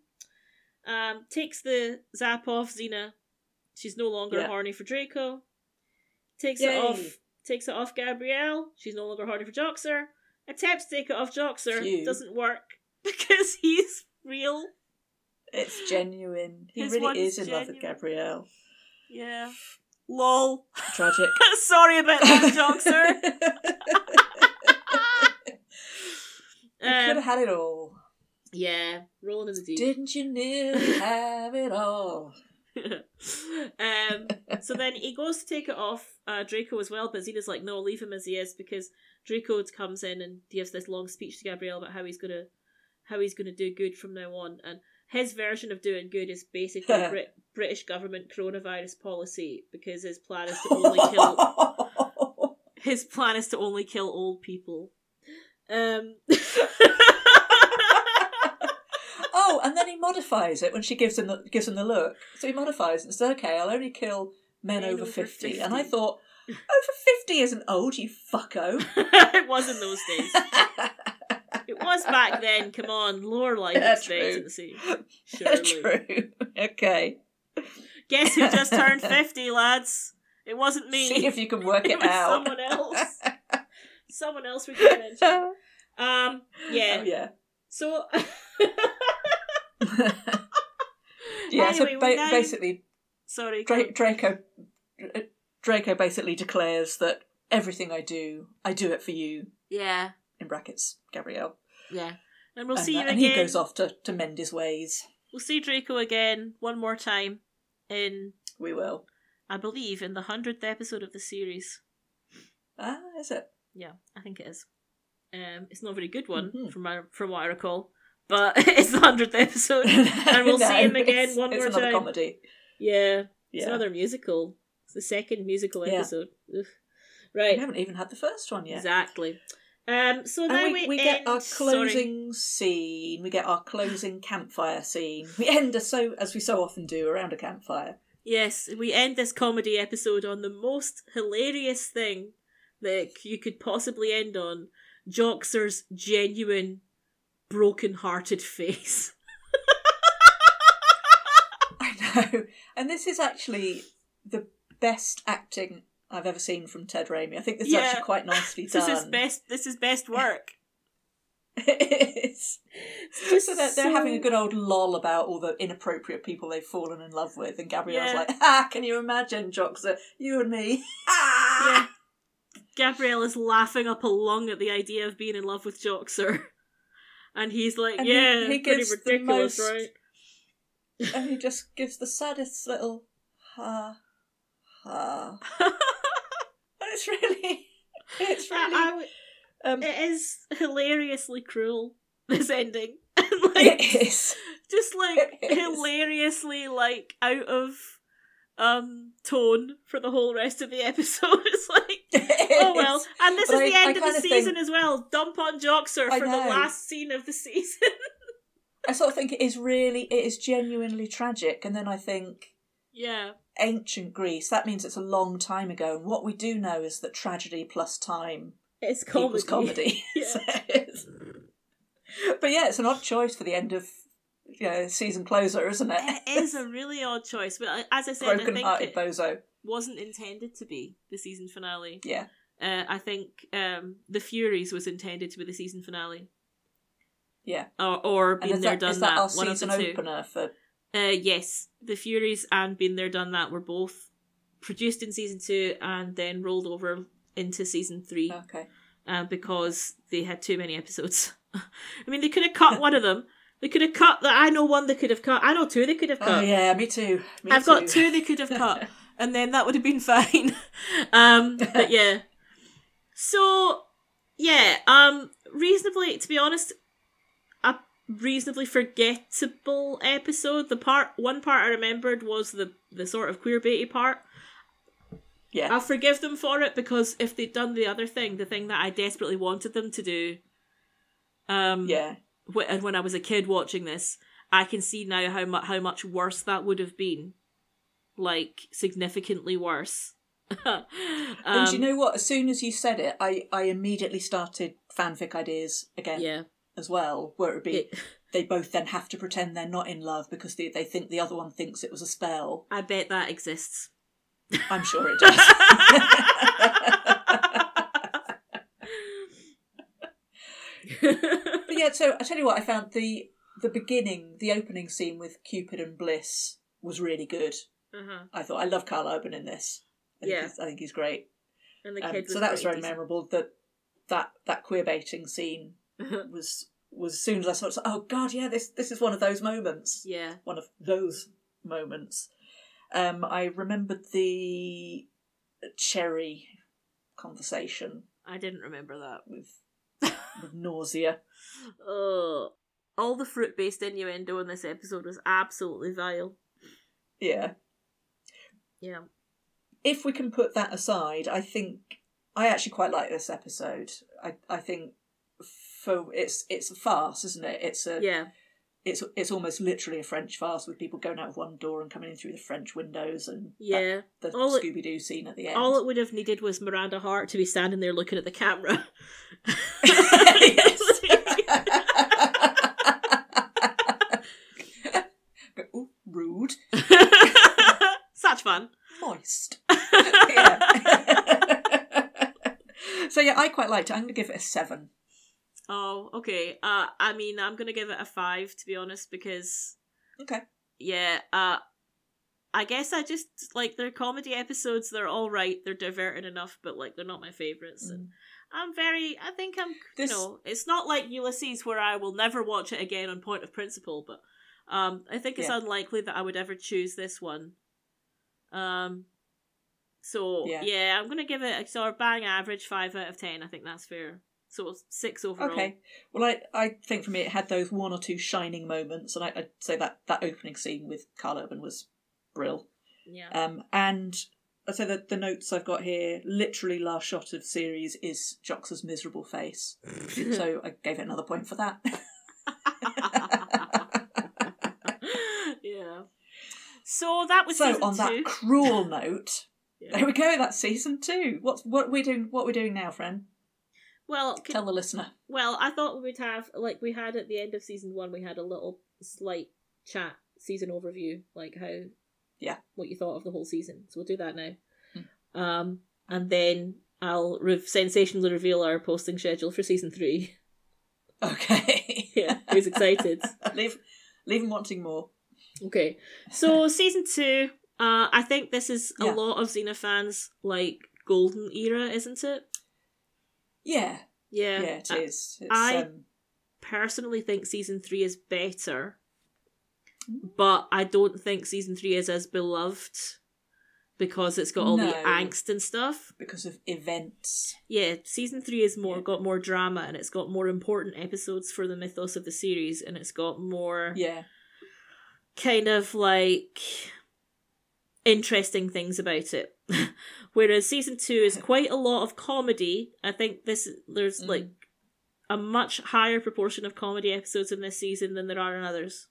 Um, takes the zap off Xena, She's no longer Yeah. horny for Draco. Takes Yay. it off. Takes it off Gabrielle. She's no longer horny for Joxer. Attempts to take it off Joxer. Phew. Doesn't work [LAUGHS] because he's real. It's genuine. He His really is in love with. Gabrielle. Yeah. Lol. Tragic. [LAUGHS] Sorry about that, Joxer. [LAUGHS] You could Um, have had it all. yeah, rolling in the deep. Didn't you nearly have it all? um, so then he goes to take it off uh, Draco as well, but Xena's like, no, leave him as he is because Draco comes in and gives this long speech to Gabrielle about how he's gonna how he's gonna do good from now on, and his version of doing good is basically [LAUGHS] Brit- British government coronavirus policy because his plan is to only kill [LAUGHS] his plan is to only kill old people. Um, [LAUGHS] oh, and then he modifies it when she gives him the gives him the look. So he modifies it and says, "Okay, I'll only kill men, Men over, over 50. And I thought, over fifty isn't old, you fucko. it was in those days. It was back then. Come on, lower life Yeah, true. expectancy. [LAUGHS] Surely. True. [LAUGHS] Okay. Guess who just turned [LAUGHS] fifty, lads? It wasn't me. See if you can work it, it was out. someone else. someone else we can mention. Um, yeah. Oh yeah. So yeah. so Anyway, we ba- now- basically, sorry. Dra- Draco Draco basically declares that everything I do, I do it for you. Yeah, In brackets, Gabrielle. yeah. And we'll and, see uh, you and he goes off to, to mend his ways. We'll see Draco again one more time in, We will. I believe, in the hundredth episode of the series. Ah, is it? Yeah, I think it is. Um, it's not a very good one Mhm. from my, from what I recall, but [LAUGHS] it's the hundredth episode. [LAUGHS] And we'll see him again one it's more another time. comedy. Yeah, it's Yeah. another musical. It's the second musical Yeah. episode. Ugh. We haven't even had the first one yet. exactly. Um, so now we, we, we end, get our sorry. closing scene. We get our closing campfire scene. We end as so as we so often do around a campfire. Yes, we end this comedy episode on the most hilarious thing that you could possibly end on Joxer's genuine, broken hearted face. [LAUGHS] I know. And this is actually the best acting I've ever seen from Ted Raimi. I think this is actually quite nicely [LAUGHS] This done. is best this is best work. [LAUGHS] it is. just So they're, they're having a good old lol about all the inappropriate people they've fallen in love with, and Gabrielle's Yeah. like, "Ah, can you imagine, Joxer, you and me?" [LAUGHS] Ah! Yeah. Gabrielle is laughing up a lung at the idea of being in love with Joxer. And he's like, And yeah, he pretty gives the ridiculous, most- right? and he just gives the saddest little ha ha. It's really, [LAUGHS] it's I- really, um, it is hilariously cruel, [LAUGHS] this ending. [LAUGHS] Like, it is. just like is. hilariously like out of um tone for the whole rest of the episode. It's like It oh well. And this But is the I- I end of the season think- as well. Dump on Joxer I for the last scene of the season. I sort of think it is really, it is genuinely tragic, and then I think yeah. ancient Greece. That means it's a long time ago, and what we do know is that tragedy plus time It's comedy. equals comedy. [LAUGHS] Yeah. [LAUGHS] So it's- but yeah, it's an odd choice for the end of you know season closer, isn't it? It is a really odd choice, but uh, as I said, I think it bozo. wasn't intended to be the season finale. Yeah, Uh, I think um, the Furies was intended to be the season finale, yeah. or or been there, that, done that, that. one of the season two. opener for? Uh, yes, the Furies and Been There Done That were both produced in season two and then rolled over into season three Okay. uh, because they had too many episodes. [LAUGHS] I mean, they could have cut one of them. They could have cut. that. I know one they could have cut. I know two they could have cut. Oh yeah, me too. Me I've too. got two they could have [LAUGHS] cut, and then that would have been fine. [LAUGHS] um, but yeah. So yeah, um, reasonably to be honest, reasonably forgettable episode. The part, one part I remembered was the the sort of queer baity part. yeah, I'll forgive them for it because if they'd done the other thing, the thing that I desperately wanted them to do, um, yeah. wh- and when I was a kid watching this, I can see now how mu- how much worse that would have been, like significantly worse. [LAUGHS] um, and you know what? As soon as you said it, I I immediately started fanfic ideas again yeah, as well, where it would be it, [LAUGHS] they both then have to pretend they're not in love because they, they think the other one thinks it was a spell. I bet that exists. I'm sure it [LAUGHS] does. but yeah, so I tell you what, I found the the beginning, the opening scene with Cupid and Bliss was really good. uh-huh. I thought I love Karl Urban in this. I think Yeah. he's, I think he's great. And the Um, kid was so that was very memorable. That that that queer baiting scene decent. [LAUGHS] was was as soon as I saw it, like, oh god, yeah, this this is one of those moments. yeah. One of those moments. Um, I remembered the cherry conversation I didn't remember that. with with nausea. [LAUGHS] Oh, all the fruit based innuendo in this episode was absolutely vile. Yeah. Yeah. If we can put that aside, I think I actually quite like this episode. I I think for it's it's a farce, isn't it? It's a Yeah. it's it's almost literally a French farce with people going out of one door and coming in through the French windows and that- Yeah. the All it- Scooby Doo scene at the end. All it would have needed was Miranda Hart to be standing there looking at the camera. [LAUGHS] [LAUGHS] Ooh, rude, [LAUGHS] Such fun. moist. Yeah. so yeah, I quite liked it. I'm going to give it a seven. Oh, okay. Uh, I mean, I'm gonna give it a five to be honest, because Okay. yeah, uh, I guess I just like their comedy episodes. They're all right. They're diverting enough, but like they're not my favorites. And I'm very. I think I'm. This- You know, it's not like Ulysses where I will never watch it again on point of principle, but um, I think it's Yeah. unlikely that I would ever choose this one. Um. So Yeah. yeah, I'm gonna give it a sort of bang average five out of ten. I think that's fair. So it's six overall. Okay. Well, I, I think for me it had those one or two shining moments, and I, I'd say that that opening scene with Karl Urban was brill. Yeah. Um, and I'd say that the notes I've got here, literally last shot of series is Jox's miserable face. [LAUGHS] so I gave it another point for that. [LAUGHS] yeah. So that was so season on two. that cruel note, [LAUGHS] Yeah. there we go. That's season two. What's what we doing? What we're doing now, friend? Well, can, Tell the listener. well, I thought we would have like we had at the end of season one. We had a little slight chat season overview, like how Yeah. what you thought of the whole season. So we'll do that now. Hmm. Um, and then I'll re- sensationally reveal our posting schedule for season three. [LAUGHS] Okay. [LAUGHS] Yeah, who's excited? [LAUGHS] leave, leave him wanting more. Okay, so season two. Uh, I think this is a Yeah. lot of Xena fans like golden era, isn't it? Yeah. Yeah, Yeah, it is. It's, I- um, personally think season three is better, Mm. but I don't think season three is as beloved because it's got all the angst and stuff. because of events. Yeah, season three is more Yeah. got more drama and it's got more important episodes for the mythos of the series and it's got more Yeah. kind of like interesting things about it. [LAUGHS] Whereas season two is quite a lot of comedy. I think this there's Mm. like a much higher proportion of comedy episodes in this season than there are in others.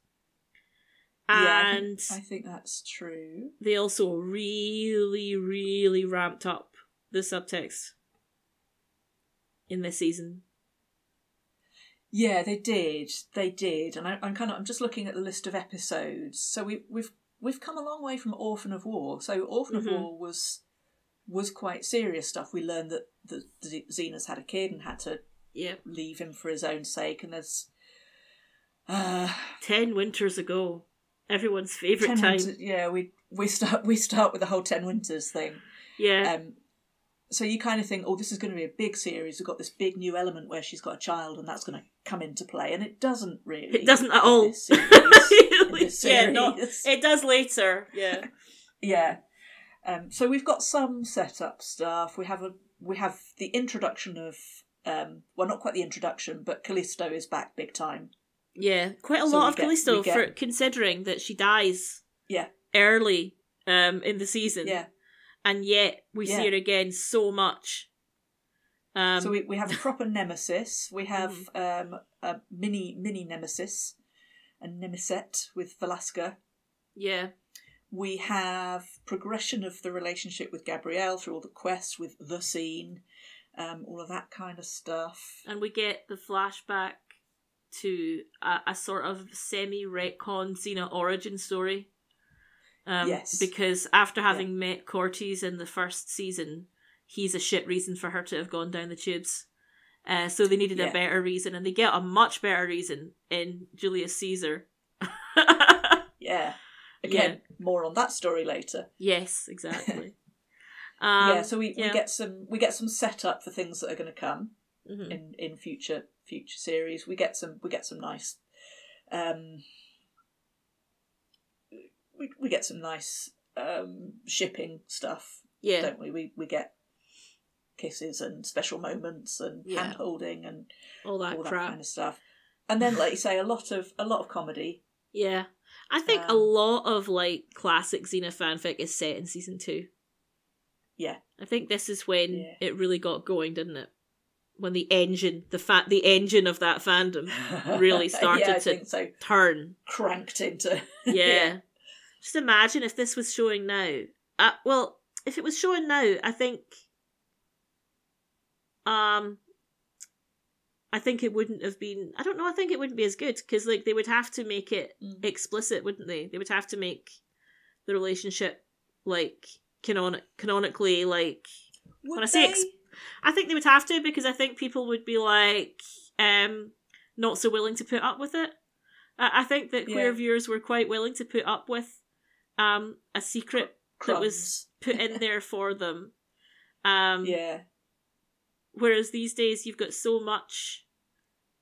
Yeah, I think, I think that's true. they also really, really ramped up the subtext in this season. Yeah, they did. They did, and I, I'm kind of I'm just looking at the list of episodes. So we, we've we've come a long way from Orphan of War. So Orphan Mhm. of War was was quite serious stuff. We learned that the, the Xena's had a kid and had to Yeah. leave him for his own sake, and there's uh, Ten winters ago. Everyone's favourite time. winters, yeah, we we start we start with the whole ten winters thing. Yeah. Um, so you kind of think, oh, this is going to be a big series. We've got this big new element where she's got a child, and that's going to come into play, and it doesn't really. It doesn't at all. This series, in this yeah, no, series. it does later. Yeah. yeah. Um, so we've got some setup stuff. We have a we have the introduction of um, well, not quite the introduction, but Callisto is back big time. Yeah, quite a So lot of get- Callisto get- for considering that she dies Yeah, early um in the season. yeah. And yet we Yeah. see her again so much. Um so we, we have a proper nemesis. We have Mm-hmm. um, a mini mini nemesis, a nemeset with Velasca. yeah. We have progression of the relationship with Gabrielle through all the quests with the scene, um, all of that kind of stuff. And we get the flashback to a, a sort of semi retcon Xena origin story. Um, Yes. Because after having met Cortese in the first season, he's a shit reason for her to have gone down the tubes. Uh, so they needed Yeah. a better reason, and they get a much better reason in Julius Caesar. [LAUGHS] Yeah. Again, more on that story later. yes, exactly. [LAUGHS] um, yeah, so we, yeah. we get some we get some setup for things that are going to come mhm. in in future future series. We get some we get some nice um we we get some nice um shipping stuff, yeah, don't we? We we get kisses and special moments and Yeah. hand holding and all that all that crap. kind of stuff. And then like you say a lot of a lot of comedy. Yeah. I think a Um, lot of like classic Xena fanfic is set in season two. Yeah. I think this is when Yeah. it really got going, didn't it? When the engine, the fa- the engine of that fandom [LAUGHS] Really started yeah, I to- think so turn. cranked into [LAUGHS] Yeah. Just imagine if this was showing now. Uh, well, if it was showing now, I think um I think it wouldn't have been I don't know, I think it wouldn't be as good because like they would have to make it Mm. explicit, wouldn't they? They would have to make the relationship like canon- canonically like Would When I say ex- I think they would have to because I think people would be like um not so willing to put up with it. I, I think that queer Yeah. viewers were quite willing to put up with um a secret that was put in there [LAUGHS] for them. Um yeah. Whereas these days you've got so much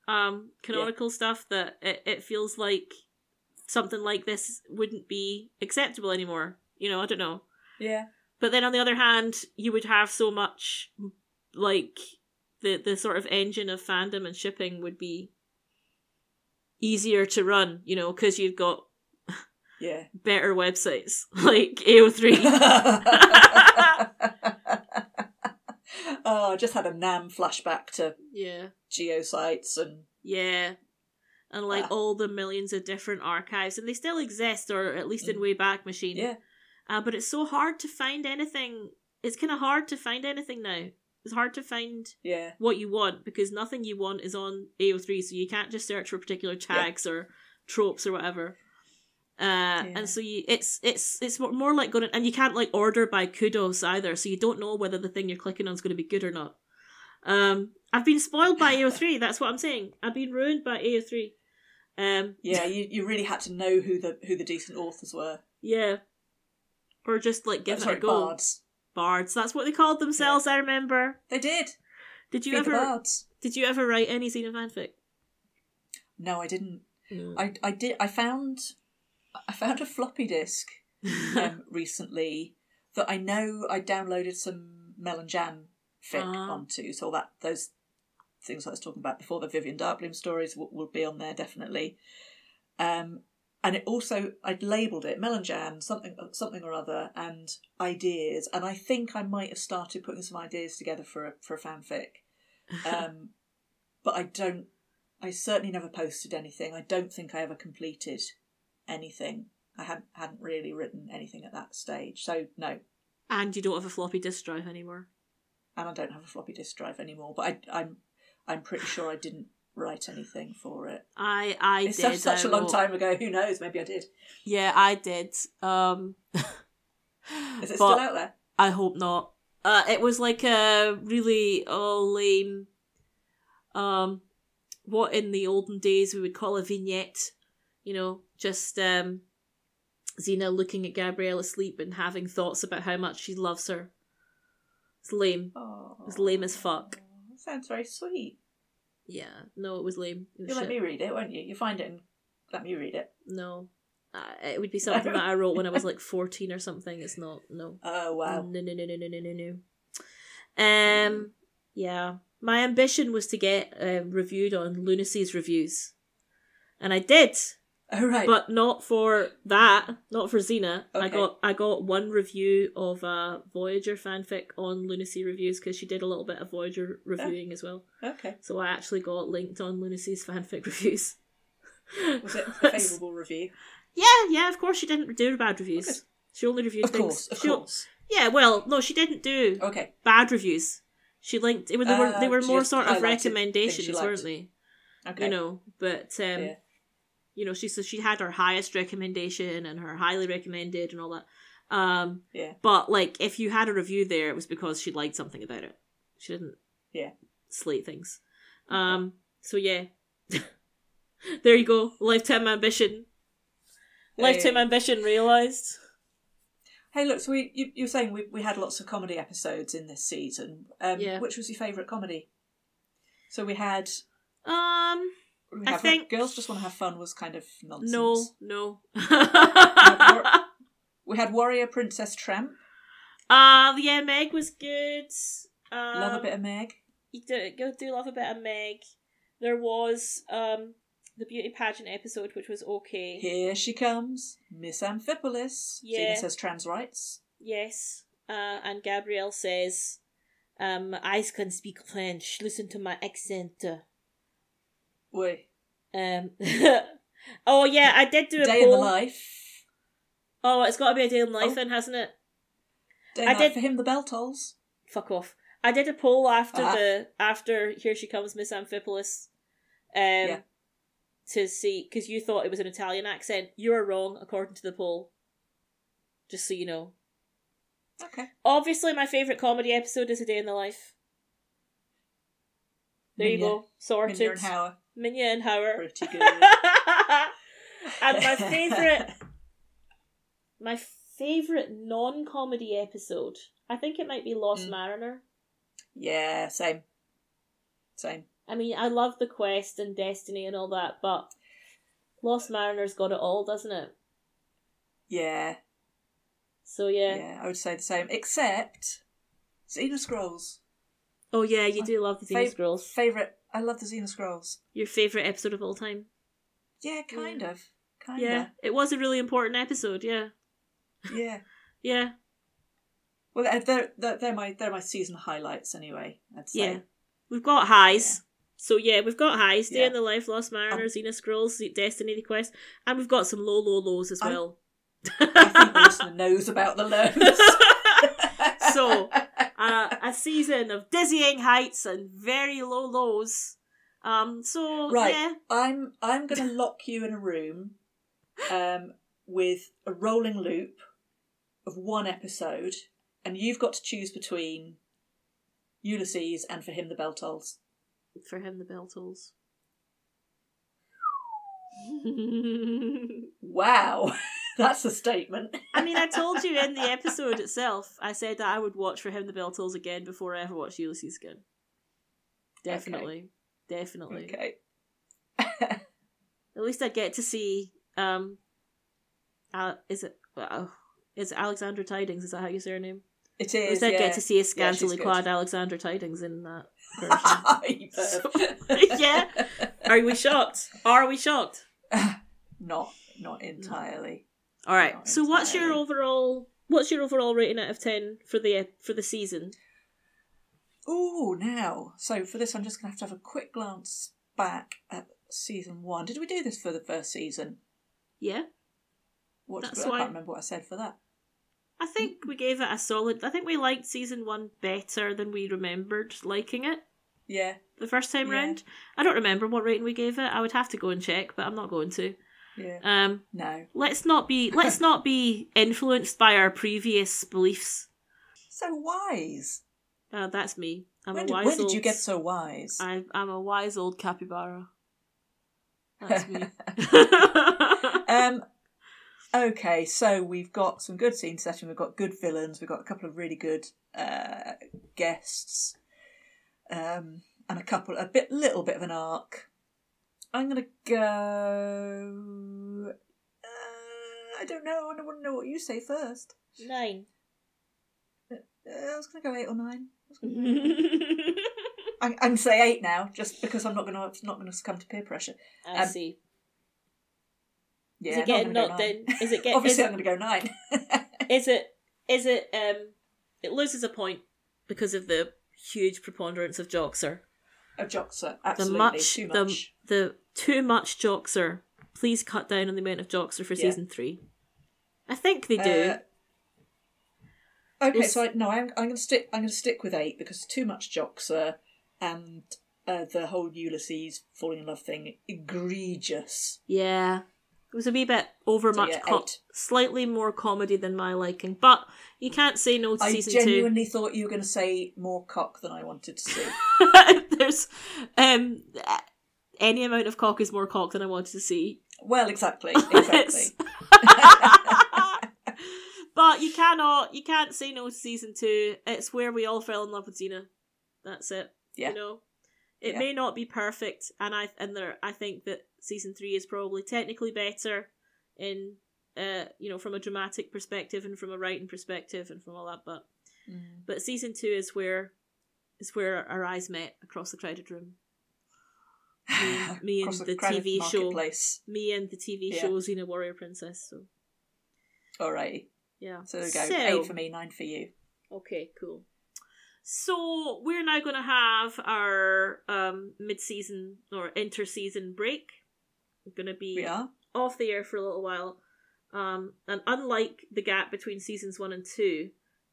um canonical stuff that it, it feels like something like this wouldn't be acceptable anymore. You know, I don't know. Yeah. But then on the other hand, you would have so much like the the sort of engine of fandom and shipping would be easier to run, you know, because you've got Yeah. better websites [LAUGHS] like AO3. [LAUGHS] [LAUGHS] oh, I just had a Nam flashback to yeah. GeoCities and Yeah. And like Ah. all the millions of different archives, and they still exist, or at least in Mm. Wayback Machine. yeah, Uh, but it's so hard to find anything. It's kind of hard to find anything now. It's hard to find yeah, what you want because nothing you want is on AO3, so you can't just search for particular tags or tropes or whatever. Uh, Yeah. and so you, it's it's it's more- like going, and you can't like order by kudos either, so you don't know whether the thing you're clicking on is going to be good or not. Um, I've been spoiled by AO3. [LAUGHS] That's what I'm saying. I've been ruined by AO3. Um, yeah. You, you really had to know who the who the decent authors were. yeah, or just like give Oh, it a go. bards. Bards. That's what they called themselves. I remember. They did. Did you ever? bards. Did you ever write any Xena fanfic? No, I didn't. No. I I did. I found I found a floppy disk [LAUGHS] um, recently that I know I downloaded some Mel and Jan fic Ah. onto. So all that those things I was talking about before, the Vivian Darkbloom stories, will, will be on there definitely. Um, and it also I'd labelled it Mel and Jan something something or other and ideas, and I think I might have started putting some ideas together for a for a fanfic. [LAUGHS] Um, but I don't. I certainly never posted anything. I don't think I ever completed anything. I hadn't hadn't really written anything at that stage. So no, and you don't have a floppy disk drive anymore. and I don't have a floppy disk drive anymore. But I, I'm I'm pretty sure I didn't write anything for it. I I It's did. such, a long time ago. Who knows? Maybe I did. Yeah, I did. Um, Is it still out there? I hope not. Uh, it was like a really oh lame, um, what in the olden days we would call a vignette. You know, just um, Xena looking at Gabrielle asleep and having thoughts about how much she loves her. It's lame. Oh, It's lame as fuck. Sounds very sweet. Yeah, no, it was lame. It was You'll let me read it, won't you? You find it and let me read it. No. Uh, it would be something that I [LAUGHS] wrote when I was like 14 or something. It's not. No. Oh wow. No, no, no, no, no, no, no, no. Um, yeah. My ambition was to get um, reviewed on Lunacy's reviews. And I did, Oh right. but not for that, not for Xena. I got I got one review of uh, Voyager fanfic on Lunacy reviews because she did a little bit of Voyager reviewing as well. okay. So I actually got linked on Lunacy's fanfic [LAUGHS] reviews. Was it a [LAUGHS] favourable review? Yeah, yeah, of course she didn't do bad reviews. Okay. She only reviewed Of things. course, of she- course. Yeah, well, no, she didn't do Okay. bad reviews. She linked. They were they were, they Uh, were more sort of highlighted things she recommendations, weren't they? Okay. you know. But um, Yeah. You know, she so she had her highest recommendation and her highly recommended and all that. Um, Yeah. but like, if you had a review there, it was because she liked something about it. She didn't, Yeah. slate things. Um, so yeah, [LAUGHS] there you go. Lifetime ambition. Lifetime ambition realized. Hey, look. So we you, you were saying we we had lots of comedy episodes in this season. Um, Yeah. Which was your favourite comedy? So we had. Um, I think- girls just want to have fun was kind of nonsense. no, no. [LAUGHS] We had Warrior Princess Tramp. Uh yeah, Meg was good. Um, Love a bit of Meg. you do, go do love a bit of Meg. There was um the beauty pageant episode, which was okay. Here she comes, Miss Amphipolis. Yeah. Xena says trans rights. Yes. Uh, and Gabrielle says, um, I can speak French. Listen to my accent. Wait. Um, [LAUGHS] oh yeah, I did do a Day in the life. Oh, it's got to be a day in the life, Oh. then, hasn't it? Day I did- for him. The bell tolls. Fuck off. I did a poll after Ah. the after here she comes Miss Amphipolis, um, Yeah. to see because you thought it was an Italian accent. You are wrong according to the poll. Just so you know. Okay. Obviously, my favorite comedy episode is A Day in the Life. There you Minya. go, sorted. Minya and and Pretty good. [LAUGHS] and my favorite, [LAUGHS] my favorite non-comedy episode. I think it might be Lost Mm. Mariner. yeah, same. Same. I mean, I love the quest and destiny and all that, but Lost Mariner's got it all, doesn't it? Yeah. So yeah. Yeah, I would say the same. Except Xena Scrolls. Oh yeah, you do love the Xena fav- Scrolls. Favorite. I love the Xena Scrolls. Your favorite episode of all time. Yeah, kind Yeah. of. Kind Yeah, of. it was a really important episode. Yeah, Yeah. [LAUGHS] yeah, Well, they're, they're they're they're my they're my season highlights anyway. I'd say. yeah. We've got highs. So yeah, we've got highs. Day Yeah. in the Life, Lost Mariner, um, Xena Scrolls, Destiny, The Quest, and we've got some low, low lows as I- well. I think the listener [LAUGHS] knows about the lows. [LAUGHS] So, uh, a season of dizzying heights and very low lows. Um, so Right. yeah, I'm I'm going [LAUGHS] to lock you in a room, um, with a rolling loop of one episode, and you've got to choose between Ulysses and For Him the Bell Tolls. for him the bell tolls. Wow, [LAUGHS] [LAUGHS] that's a statement. I mean, I told you in the [LAUGHS] episode itself, I said that I would watch for him the bell tolls again before I ever watched Ulysses again. Definitely, definitely. Okay. At least I get to see. Um, Al- is it? Uh, is it Alexandra Tydings? Is that how you say her name? It is. At least I yeah. get to see a scantily good. clad Alexandra Tydings in that [LAUGHS] version. So- yeah. Are we shocked? Are we shocked? not not entirely. All right. Not So, what's your overall? What's your overall rating out of ten for the for the season? Oh, now. So for this, I'm just going to have to have a quick glance back at season one. Did we do this for the first season? Yeah, What That's I why- can't remember what I said for that. I think we gave it a solid. I think we liked season one better than we remembered liking it Yeah, the first time Yeah. round. I don't remember what rating we gave it. I would have to go and check, but I'm not going to. Yeah. Um, No. let's not be let's not be [LAUGHS] influenced by our previous beliefs. So wise. Uh, that's me. I'm When a did, wise when did you get so wise? I, I'm a wise old capybara. That's me. [LAUGHS] [LAUGHS] um. Okay, so we've got some good scene setting. We've got good villains. We've got a couple of really good uh, guests, um, and a couple a bit, little bit of an arc. I'm gonna go. Uh, I don't know. I want to know what you say first. Nine. Uh, I was gonna go eight or nine. I was gonna go- [LAUGHS] I, I can say eight now, just because I'm not gonna not gonna succumb to peer pressure. I Um, see. Yeah, is it getting go knocked in? Is it get? Obviously, is, I'm gonna go nine. [LAUGHS] is it? Is it? Um, it loses a point because of the huge preponderance of Joxer. A joxer, The absolutely much, too the much. the too much Joxer. Please cut down on the amount of Joxer for Yeah. season three. I think they do. Uh, okay, so I, no, I'm I'm gonna stick I'm gonna stick with eight because too much joxer, and uh, the whole Ulysses falling in love thing egregious. Yeah. It was a wee bit overmuch, So, yeah, co- slightly more comedy than my liking, but you can't say no to I season genuinely thought you were going to say more cock than I wanted to see. [LAUGHS] There's um any amount of cock is more cock than I wanted to see. well, exactly, [LAUGHS] exactly. [LAUGHS] but you cannot, you can't say no to season two. It's where we all fell in love with Xena. That's it. Yeah. You know, it Yeah. may not be perfect, and I and there, I think that season three is probably technically better in, uh, you know, from a dramatic perspective and from a writing perspective and from all that. But Mm. but season two is where is where our eyes met across the crowded room. [LAUGHS] Me and- me and the TV show. Me and the TV Yeah. show Xena Warrior Princess. So Alrighty. yeah. So there we go. So- Eight for me, nine for you. Okay, cool. So we're now going to have our um, mid-season or inter-season break. We're going to be off the air for a little while, um, and unlike the gap between seasons one and two,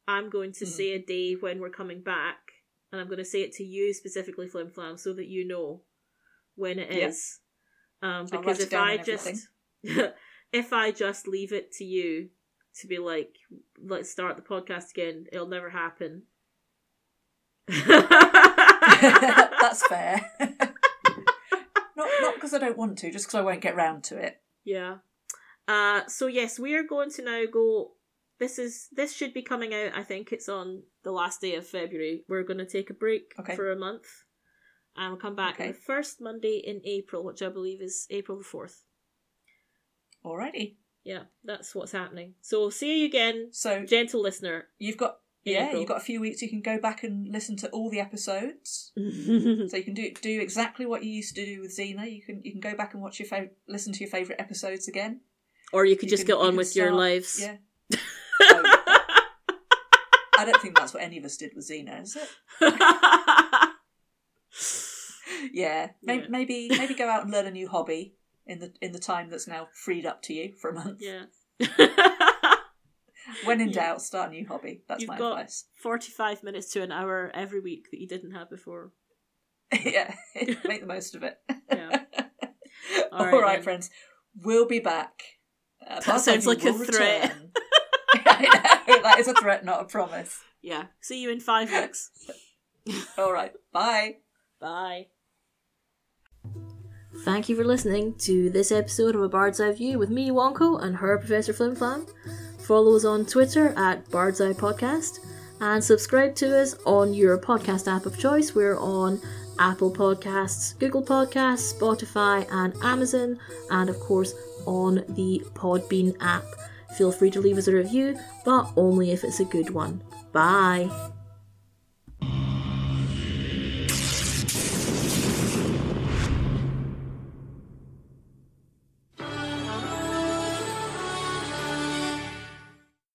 I'm going to Mhm. say a day when we're coming back, and I'm going to say it to you specifically, Flim Flam, so that you know when it Yeah. is. Um, because if I just [LAUGHS] if I just leave it to you to be like, let's start the podcast again, it'll never happen. [LAUGHS] [LAUGHS] That's fair. not not because I don't want to, just because I won't get round to it. Yeah. Uh so yes, we are going to now go this is this should be coming out, I think it's on the last day of February. We're gonna take a break Okay. for a month. And we'll come back Okay. the first Monday in April, which I believe is April the fourth. Alrighty. Yeah, that's what's happening. So see you again, So gentle listener. you've got yeah, April. you've got a few weeks. You can go back and listen to all the episodes. [LAUGHS] So you can do do exactly what you used to do with Xena. You can you can go back and watch your fav- listen to your favorite episodes again. Or you could You just can- get on with your lives. Yeah. [LAUGHS] I don't think that's what any of us did with Xena, is it? [LAUGHS] Yeah. Maybe Yeah. [LAUGHS] maybe maybe go out and learn a new hobby in the in the time that's now freed up to you for a month. yeah. [LAUGHS] When in Yeah. doubt, start a new hobby. That's You've my got- advice. 45 minutes to an hour every week that you didn't have before. [LAUGHS] yeah, make the most of it. Yeah. All All right, friends, we'll be back. Uh, That sounds like a threat. know, that is a threat, not a promise. Yeah. See you in five weeks. All right, bye. Bye. Thank you for listening to this episode of A Bird's Eye View with me, Wonko, and her, Professor Flimflam. Follow us on Twitter at Bird's Eye Podcast and subscribe to us on your podcast app of choice. We're on Apple Podcasts, Google Podcasts, Spotify, and Amazon, and of course on the Podbean app. Feel free to leave us a review, but only if it's a good one. Bye.